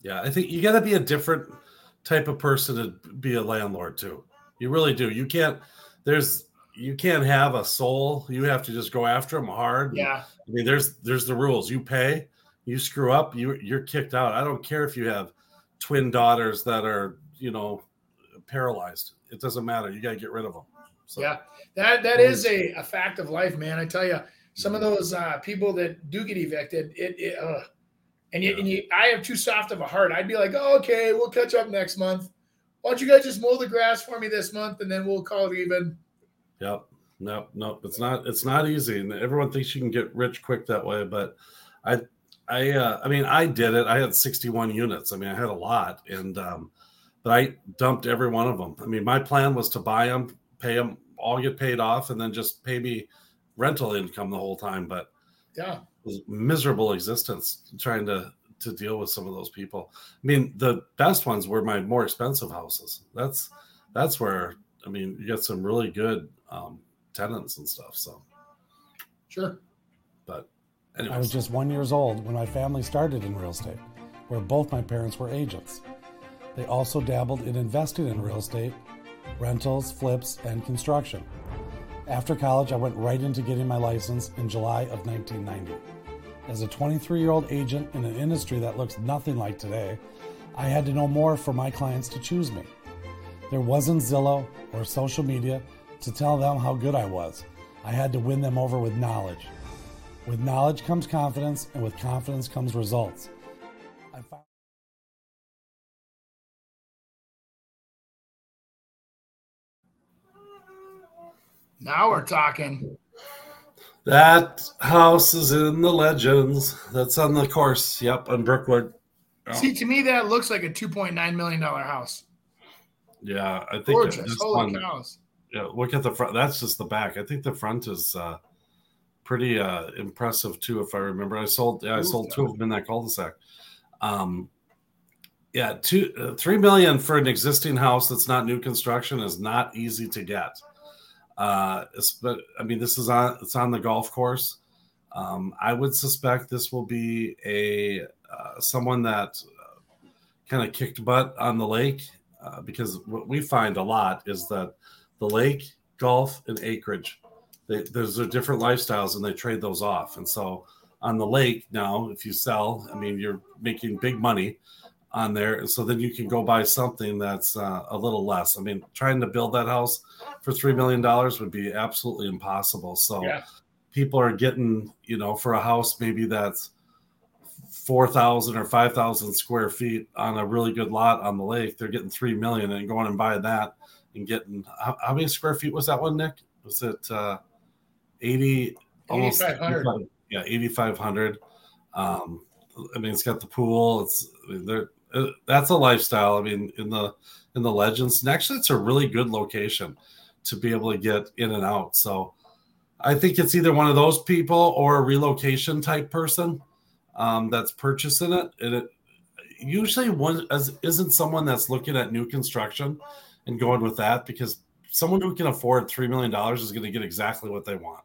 yeah, I think you got to be a different type of person to be a landlord too. You really do. You can't. There's you can't have a soul. You have to just go after them hard. yeah, I mean, there's there's the rules. You pay. You screw up. You you're kicked out. I don't care if you have twin daughters that are you know paralyzed. It doesn't matter. You got to get rid of them. So, yeah. That that is a, a fact of life, man. I tell you, some of those uh, people that do get evicted, it, it uh, and you, and you, I have too soft of a heart. I'd be like, oh, okay, we'll catch up next month. Why don't you guys just mow the grass for me this month, and then we'll call it even. Yep. No, no, it's not. It's not easy, and everyone thinks you can get rich quick that way. But I, I, uh, I mean, I did it. I had 61 units. I mean, I had a lot, and um, but I dumped every one of them. I mean, my plan was to buy them, pay them, all get paid off, and then just pay me rental income the whole time. But Yeah, miserable existence trying to to deal with some of those people. I mean, the best ones were my more expensive houses. That's that's where I mean, you get some really good um, tenants and stuff. So, sure. but I was just one years old when my family started in real estate, where both my parents were agents. They also dabbled in investing in real estate, rentals, flips, and construction. After college, I went right into getting my license in July of 1990. As a 23 year old agent in an industry that looks nothing like today, I had to know more for my clients to choose me. There wasn't Zillow or social media to tell them how good I was. I had to win them over with knowledge. With knowledge comes confidence, and with confidence comes results. Now we're talking. That house is in the legends. That's on the course. Yep, on Brookwood. See, to me, that looks like a two point nine million dollar house. Yeah, I think Gorgeous. this Holy one- cows! Yeah, look at the front. That's just the back. I think the front is uh, pretty uh, impressive too. If I remember, I sold. Yeah, I Ooh, sold two of them in that cul-de-sac. Um, yeah, two, uh, three million for an existing house that's not new construction is not easy to get. Uh, but I mean, this is on. It's on the golf course. Um, I would suspect this will be a uh, someone that uh, kind of kicked butt on the lake uh, because what we find a lot is that the lake, golf, and acreage. They, those are different lifestyles, and they trade those off. And so on the lake now, if you sell, I mean, you're making big money on there, and so then you can go buy something that's uh, a little less. I mean, trying to build that house for three million dollars would be absolutely impossible. So Yeah. people are getting, you know, for a house maybe that's four thousand or five thousand square feet on a really good lot on the lake, they're getting three million and going and buying that and getting how, how many square feet was that one, Nick? Was it uh 80 almost 8,500. yeah, eighty five hundred. Um I mean it's got the pool, it's I mean, there uh, that's a lifestyle. I mean, in the in the legends, and actually, it's a really good location to be able to get in and out. So, I think it's either one of those people or a relocation type person um, that's purchasing it, and it usually one as isn't someone that's looking at new construction and going with that because someone who can afford three million dollars is going to get exactly what they want.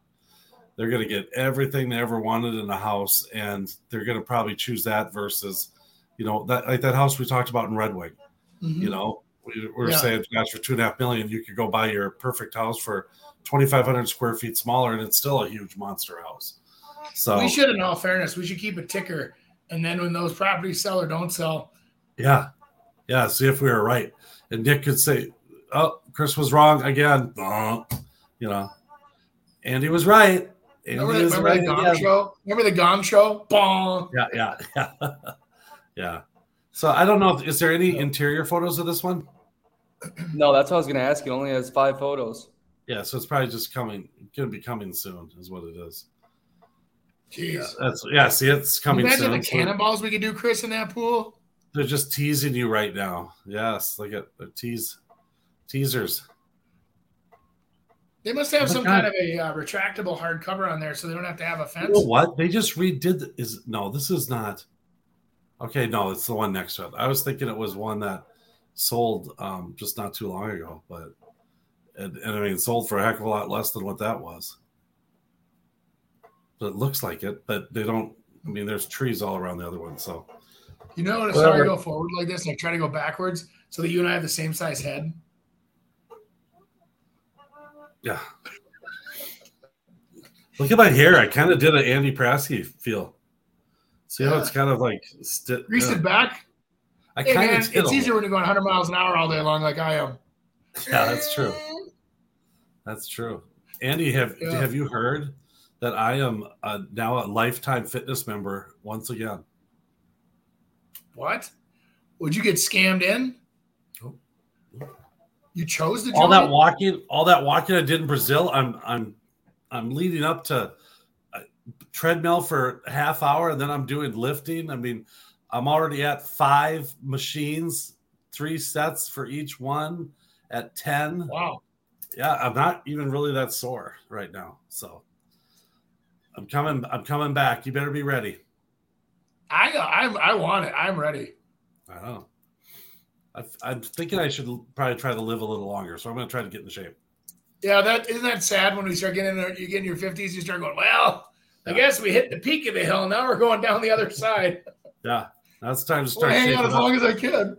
They're going to get everything they ever wanted in a house, and they're going to probably choose that versus, you know, that like that house we talked about in Red Wing. Mhm. You know, we, were Yeah. saying, gosh, for two and a half million, you could go buy your perfect house for twenty five hundred square feet smaller, and it's still a huge monster house. So We should, in all fairness, we should keep a ticker, and then when those properties sell or don't sell, Yeah. Yeah. See if we were right. And Nick could say, Oh, Chris was wrong again. You know, Andy was right. Andy remember, the, remember right the Gong again. Show? Remember the Gong Show? Bong. Yeah. Yeah. Yeah. yeah. So I don't know. If, is there any interior photos of this one? No, that's what I was gonna ask. It only has five photos. Yeah. So it's probably just coming, going to be coming soon, is what it is. Jeez. Yeah. That's, yeah. See, it's Can you coming imagine soon. the cannonballs we could do, Chris, in that pool? They're just teasing you right now. Yes. Look at the tease, teasers. They must have Oh some God. kind of a uh, retractable hardcover on there, so they don't have to have a You fence. know what? They just redid. The, is no, this is not. Okay, no, it's the one next to it. I was thinking it was one that sold um, just not too long ago, but and, and I mean, sold for a heck of a lot less than what that was. But it looks like it, but they don't. I mean, there's trees all around the other one, so You know, if Whatever. I go forward like this and I try to go backwards so that you and I have the same size head. yeah. Look at my hair. I kind of did an Andy Prasky feel. See how Yeah. it's kind of like sti- Grease it back. I Hey, kind of it's easier when you're going 100 miles an hour all day long like I am. Yeah, that's true. That's true. Andy, have Yeah. have you heard that I am uh now a lifetime fitness member once again? What? Would you get scammed in? Oh. You chose to All that walking, all that walking I did in Brazil, I'm I'm I'm leading up to a treadmill for half hour, and then I'm doing lifting. I mean, I'm already at five machines, three sets for each one at ten. Wow. yeah, I'm not even really that sore right now. So I'm coming. I'm coming back. You better be ready. I I I want it. I'm ready. I don't know. I, I'm thinking I should probably try to live a little longer. So I'm going to try to get in shape. Yeah, that isn't that sad when we start getting in, you get in your 50s, you start going, well, I guess we hit the peak of the hill. Now we're going down the other side. Yeah, now it's time to We'll start hang out as up. long as I can.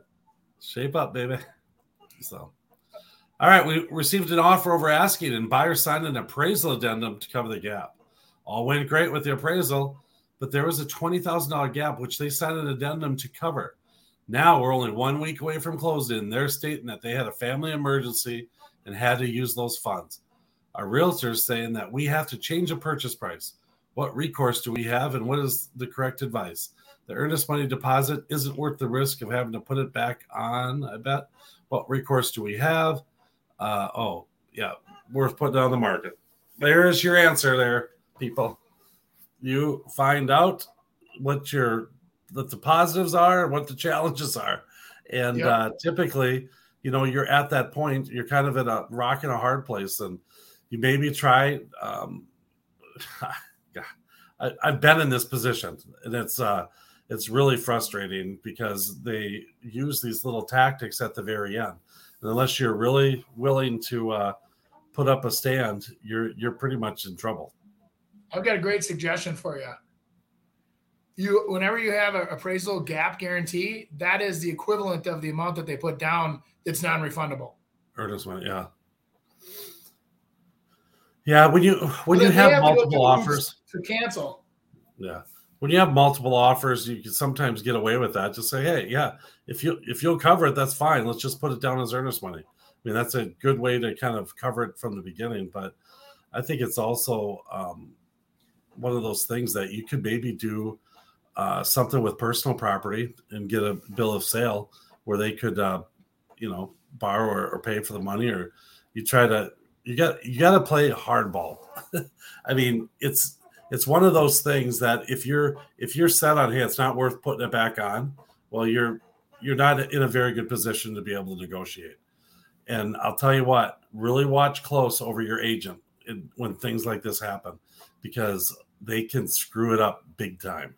Shape up, baby. So, all right, we received an offer over asking, and buyer signed an appraisal addendum to cover the gap. All went great with the appraisal, but there was a twenty thousand dollar gap, which they signed an addendum to cover. Now we're only one week away from closing. They're stating that they had a family emergency and had to use those funds. Our realtor is saying that we have to change the purchase price. What recourse do we have, and what is the correct advice? The earnest money deposit isn't worth the risk of having to put it back on. I bet. What recourse do we have? Uh, oh, yeah, worth putting on the market. There is your answer, there, people. You find out what your what the positives are, what the challenges are, and yep. uh, typically, you know, you're at that point. You're kind of in a rock and a hard place, and you maybe try. Um, I, have been in this position, and it's uh, it's really frustrating because they use these little tactics at the very end. And unless you're really willing to uh, put up a stand, you're you're pretty much in trouble. I've got a great suggestion for you. You, whenever you have an appraisal gap guarantee, that is the equivalent of the amount that they put down that's non-refundable. Earnest money, yeah. Yeah, when you when you have, have multiple offers to cancel. Yeah. When you have multiple offers, you can sometimes get away with that. Just say, hey, yeah, if you if you'll cover it, that's fine. Let's just put it down as earnest money. I mean, that's a good way to kind of cover it from the beginning. But I think it's also um, one of those things that you could maybe do uh, something with personal property and get a bill of sale where they could, uh, you know, borrow or, or pay for the money, or you try to you got you got to play hardball. I mean, it's it's one of those things that if you're if you're set on hey, it's not worth putting it back on. Well, you're you're not in a very good position to be able to negotiate. And I'll tell you what, really watch close over your agent when things like this happen, because they can screw it up big time.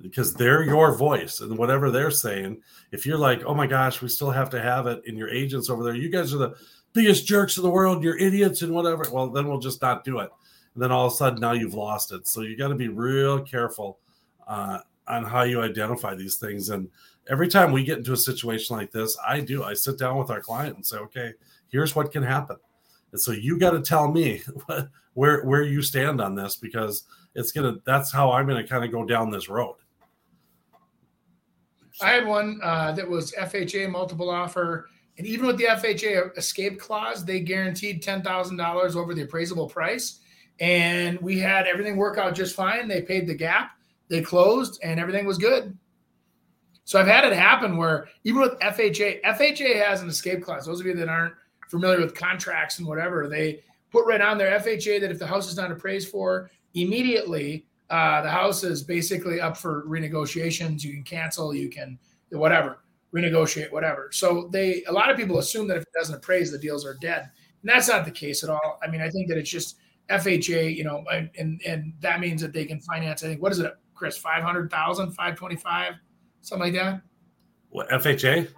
Because they're your voice and whatever they're saying. If you're like, oh my gosh, we still have to have it, and your agents over there, you guys are the biggest jerks in the world, you're idiots and whatever. Well, then we'll just not do it. And then all of a sudden now you've lost it. So you got to be real careful uh, on how you identify these things. And every time we get into a situation like this, I do. I sit down with our client and say, okay, here's what can happen. And so you got to tell me where where you stand on this because it's gonna. That's how I'm gonna kind of go down this road. I had one uh, that was FHA multiple offer and even with the FHA escape clause, they guaranteed $10,000 over the appraisable price. And we had everything work out just fine. They paid the gap, they closed, and everything was good. So I've had it happen where even with FHA, FHA has an escape clause. Those of you that aren't familiar with contracts and whatever, they put right on their FHA that if the house is not appraised for immediately, uh, the house is basically up for renegotiations. You can cancel, you can whatever renegotiate, whatever. So they a lot of people assume that if it doesn't appraise, the deals are dead. And that's not the case at all. I mean, I think that it's just FHA, you know, and and that means that they can finance. I think what is it, Chris? 500,000, 525, something like that. What FHA?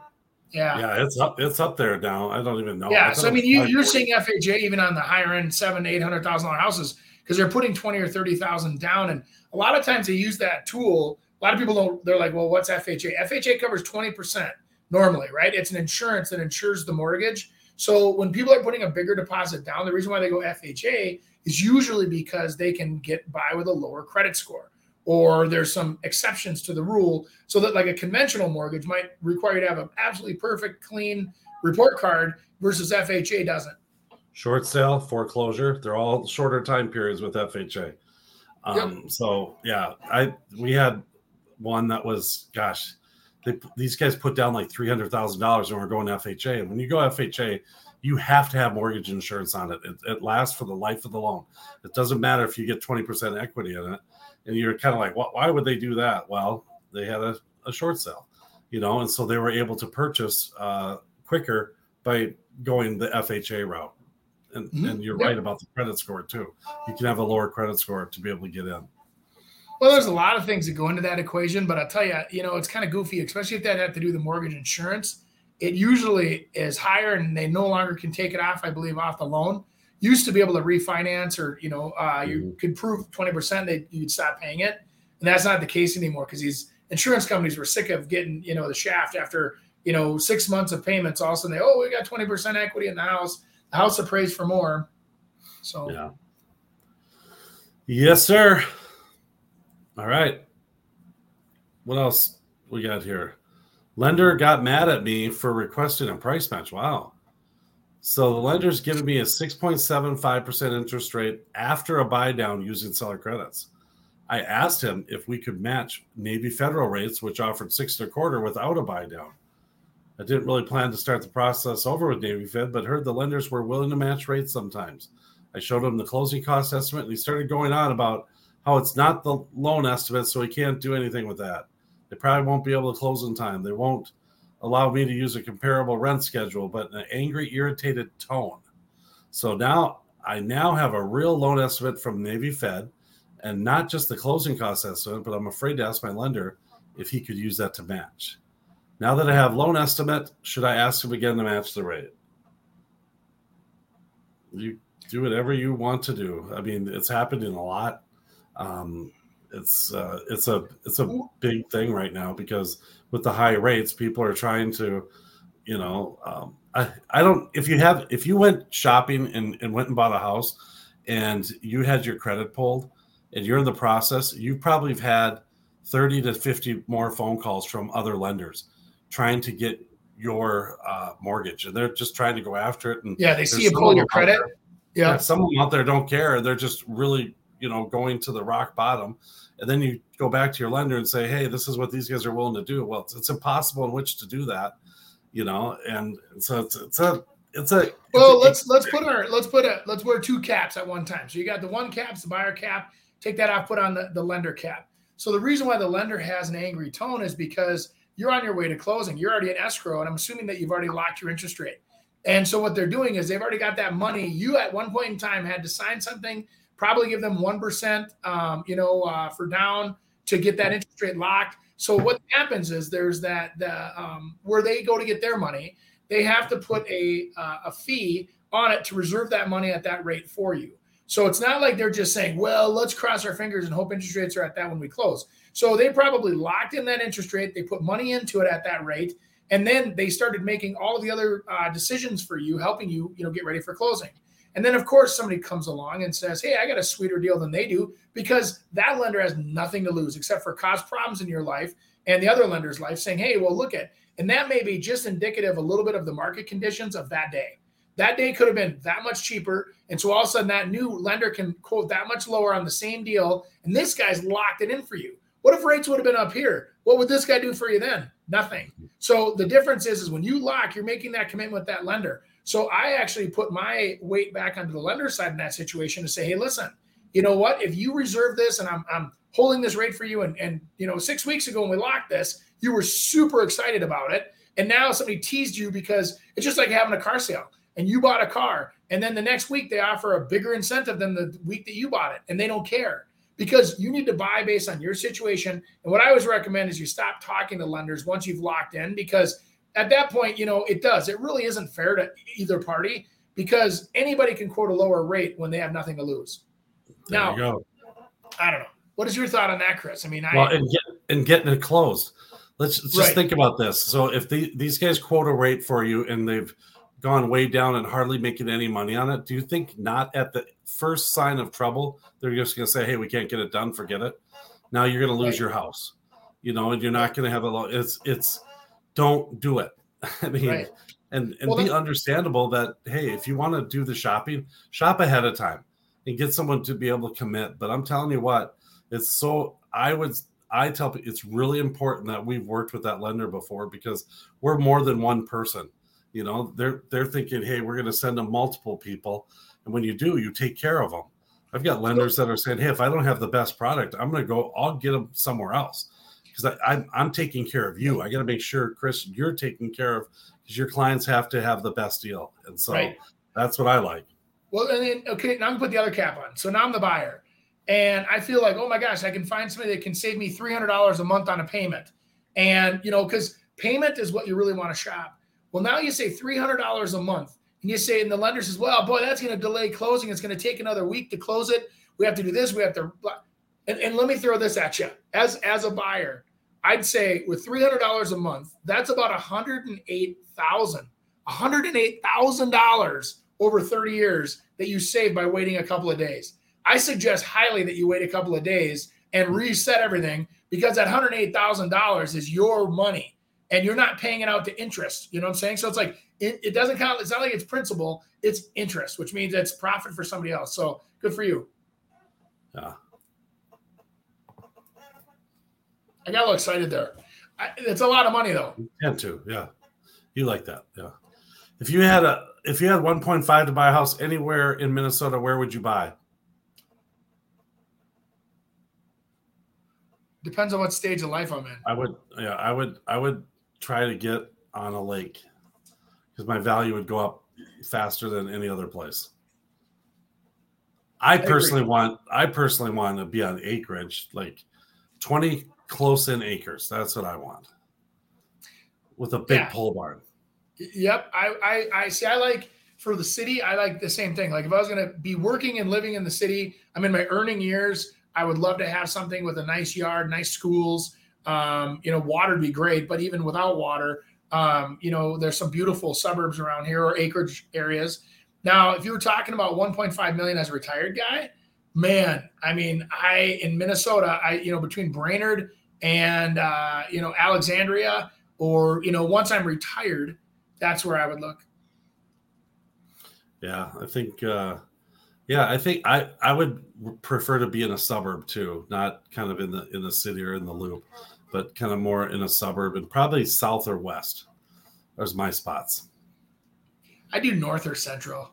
Yeah, yeah, it's up. It's up there now. I don't even know. Yeah, I so I mean, you, you're seeing FHA even on the higher end, seven, eight hundred thousand dollar houses because they're putting twenty or thirty thousand down, and a lot of times they use that tool a lot of people don't, they're like, well, what's FHA? FHA covers 20% normally, right? It's an insurance that insures the mortgage. So when people are putting a bigger deposit down, the reason why they go FHA is usually because they can get by with a lower credit score or there's some exceptions to the rule so that like a conventional mortgage might require you to have an absolutely perfect clean report card versus FHA doesn't. Short sale, foreclosure, they're all shorter time periods with FHA. Um, yep. So yeah, I we had one that was, gosh, they, these guys put down like three hundred thousand dollars, and we're going FHA. And when you go FHA, you have to have mortgage insurance on it. it. It lasts for the life of the loan. It doesn't matter if you get twenty percent equity in it, and you're kind of like? Why would they do that? Well, they had a, a short sale, you know, and so they were able to purchase uh, quicker by going the FHA route. And, mm-hmm. and you're right about the credit score too. You can have a lower credit score to be able to get in. Well, there's a lot of things that go into that equation, but I'll tell you, you know, it's kind of goofy, especially if that had to do the mortgage insurance. It usually is higher, and they no longer can take it off. I believe off the loan. Used to be able to refinance, or you know, uh, you mm-hmm. could prove twenty percent that you'd stop paying it, and that's not the case anymore because these insurance companies were sick of getting you know the shaft after you know six months of payments. All of a sudden, they oh, we got twenty percent equity in the house. The house appraised for more. So yeah. Yes, sir. All right. What else we got here? Lender got mad at me for requesting a price match. Wow. So the lender's giving me a 6.75% interest rate after a buy down using seller credits. I asked him if we could match Navy Federal rates, which offered six and a quarter without a buy down. I didn't really plan to start the process over with Navy Fed, but heard the lenders were willing to match rates sometimes. I showed him the closing cost estimate, and he started going on about how it's not the loan estimate, so he can't do anything with that. They probably won't be able to close in time. They won't allow me to use a comparable rent schedule, but an angry, irritated tone. So now I now have a real loan estimate from Navy Fed and not just the closing cost estimate, but I'm afraid to ask my lender if he could use that to match. Now that I have loan estimate, should I ask him again to match the rate? You do whatever you want to do. I mean, it's happening a lot. Um, it's uh, it's a it's a big thing right now because with the high rates, people are trying to, you know, um, I I don't if you have if you went shopping and, and went and bought a house and you had your credit pulled and you're in the process, you probably have had 30 to 50 more phone calls from other lenders trying to get your uh, mortgage and they're just trying to go after it and yeah they see you pull your credit. yeah. yeah. some of them out there don't care. They're just really you know going to the rock bottom. And then you go back to your lender and say hey this is what these guys are willing to do. Well it's, it's impossible in which to do that you know and so it's, it's a it's a well it's let's let's put our let's put a let's wear two caps at one time. So you got the one caps the buyer cap take that off put on the, the lender cap. So the reason why the lender has an angry tone is because you're on your way to closing. You're already in escrow and i'm assuming that you've already locked your interest rate. And so what they're doing is they've already got that money. You at one point in time had to sign something probably give them 1%, um, you know, uh, for down to get that interest rate locked. So what happens is there's that the, um, where they go to get their money, they have to put a, uh, a fee on it to reserve that money at that rate for you. So it's not like they're just saying, well, let's cross our fingers and hope interest rates are at that when we close. So they probably locked in that interest rate. They put money into it at that rate. And then they started making all of the other uh, decisions for you, helping you, you know, get ready for closing. And then, of course, somebody comes along and says, Hey, I got a sweeter deal than they do because that lender has nothing to lose except for cause problems in your life and the other lender's life saying, Hey, well, look at, and that may be just indicative a little bit of the market conditions of that day. That day could have been that much cheaper. And so all of a sudden, that new lender can quote that much lower on the same deal. And this guy's locked it in for you. What if rates would have been up here? What would this guy do for you then? Nothing. So the difference is, is when you lock, you're making that commitment with that lender. So I actually put my weight back onto the lender side in that situation to say, hey, listen, you know what? If you reserve this and I'm, I'm holding this rate for you, and, and you know, six weeks ago when we locked this, you were super excited about it. And now somebody teased you because it's just like having a car sale and you bought a car. And then the next week they offer a bigger incentive than the week that you bought it. And they don't care because you need to buy based on your situation. And what I always recommend is you stop talking to lenders once you've locked in because at that point, you know, it does. It really isn't fair to either party because anybody can quote a lower rate when they have nothing to lose. There now, I don't know. What is your thought on that, Chris? I mean, I well, and, get, and getting it closed. Let's just right. think about this. So, if the, these guys quote a rate for you and they've gone way down and hardly making any money on it, do you think not at the first sign of trouble they're just going to say, "Hey, we can't get it done. Forget it." Now you're going to lose right. your house, you know, and you're not going to have a lot. It's it's don't do it. I mean, right. and and well, be understandable that hey, if you want to do the shopping, shop ahead of time and get someone to be able to commit. But I'm telling you what, it's so I would I tell people it's really important that we've worked with that lender before because we're more than one person. You know, they're they're thinking, hey, we're going to send them multiple people, and when you do, you take care of them. I've got lenders that are saying, hey, if I don't have the best product, I'm going to go, I'll get them somewhere else because I'm I'm taking care of you. I got to make sure, Chris, you're taking care of because your clients have to have the best deal, and so right. that's what I like. Well, and then okay, now I'm gonna put the other cap on. So now I'm the buyer, and I feel like, oh my gosh, I can find somebody that can save me three hundred dollars a month on a payment, and you know, because payment is what you really want to shop. Well, now you say three hundred dollars a month, and you say, and the lender says, well, boy, that's going to delay closing. It's going to take another week to close it. We have to do this. We have to. And, and let me throw this at you as as a buyer. I'd say with three hundred dollars a month, that's about $108000 $108000 over thirty years that you save by waiting a couple of days. I suggest highly that you wait a couple of days and reset everything because that hundred eight thousand dollars is your money and you're not paying it out to interest. You know what I'm saying? So it's like it, it doesn't count. It's not like it's principal; it's interest, which means it's profit for somebody else. So good for you. Yeah. I got a little excited there. I, it's a lot of money though. Tend to, yeah. You like that, yeah. If you had a if you had 1.5 to buy a house anywhere in Minnesota, where would you buy? Depends on what stage of life I'm in. I would, yeah, I would, I would try to get on a lake because my value would go up faster than any other place. I personally want, I personally want to be on acreage, like 20 close in acres. That's what I want with a big Yeah. pole barn. Yep. I, I I see I like for the city, I like the same thing. Like if I was gonna be working and living in the city, I'm in my earning years. I would love to have something with a nice yard, nice schools. Um, you know, water'd be great, but even without water, um, you know, there's some beautiful suburbs around here or acreage areas. Now, if you were talking about 1.5 million as a retired guy, man, I mean, I in Minnesota, I you know, between Brainerd and uh, you know, Alexandria, or you know, once I'm retired, that's where I would look. Yeah, I think. uh Yeah, I think I I would prefer to be in a suburb too, not kind of in the in the city or in the loop, but kind of more in a suburb and probably south or west. There's my spots. I do north or central.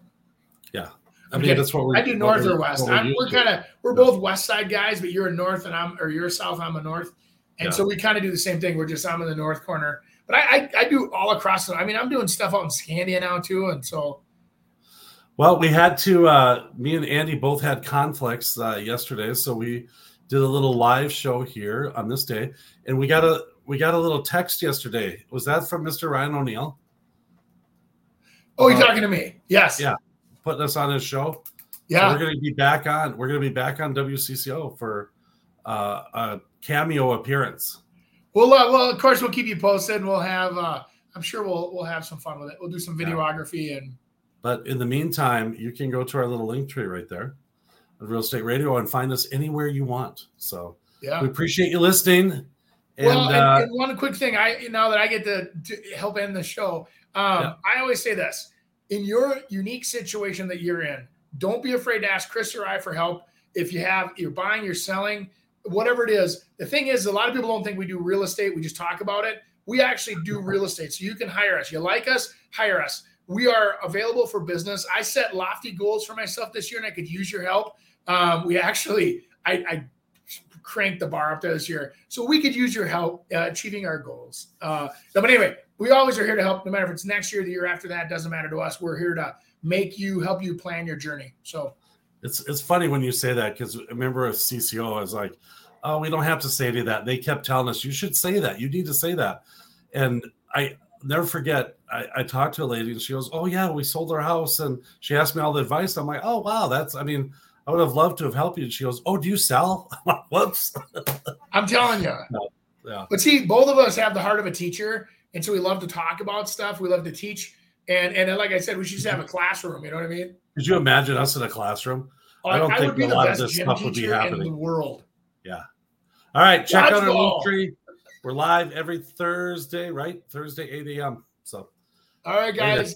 Yeah, I Okay, mean that's what we're. I do north or west. I'm, we're kind of we're both west side guys, but you're a north and I'm or you're south. I'm a north, and Yeah. so we kind of do the same thing. We're just I'm in the north corner, but I, I I do all across. The, I mean, I'm doing stuff out in Scandia now too, and so Well, we had to. uh Me and Andy both had conflicts uh, yesterday, so we did a little live show here on this day, and we got a we got a little text yesterday. Was that from Mr. Ryan O'Neill oh, you're Uh, talking to me? Yes. yeah. Putting us on his show? So Yeah. we're going to be back on. We're going to be back on WCCO for uh, a cameo appearance. Well, uh, well, of course, we'll keep you posted. And we'll have. uh I'm sure we'll we'll have some fun with it. We'll do some videography and But in the meantime, you can go to our little link tree right there, at Real Estate Radio, and find us anywhere you want. So yeah. we appreciate you listening. And, well, and, uh, and one quick thing, I now that I get to, to help end the show, um, Yeah. I always say this: in your unique situation that you're in, don't be afraid to ask Chris or I for help. If you have, you're buying, you're selling, whatever it is. The thing is, a lot of people don't think we do real estate. We just talk about it. We actually do real estate, so you can hire us. You like us, hire us. We are available for business. I set lofty goals for myself this year, and I could use your help. Um, we actually, I, I cranked the bar up there this year. So we could use your help uh, achieving our goals. Uh, but anyway, we always are here to help, no matter if it's next year, the year after that, doesn't matter to us. We're here to make you, help you plan your journey. So it's it's funny when you say that because remember at CCO, is like, oh, we don't have to say to that. They kept telling us you should say that. You need to say that. And I never forget. I, I talked to a lady and she goes, "Oh yeah, we sold our house," and she asked me all the advice. I'm like, "Oh wow, that's. I mean, I would have loved to have helped you." And she goes, "Oh, do you sell?" I'm like, Whoops. I'm telling you. Yeah. But see, both of us have the heart of a teacher. And so we love to talk about stuff. We love to teach. And and like I said, we should just have a mm-hmm. classroom. You know what I mean? Could you imagine us in a classroom? I don't I think a lot of this stuff would be teacher in happening. the world. Yeah. All right, check out our link tree. We're live every Thursday, right? Thursday, 8 a.m. So All right, guys.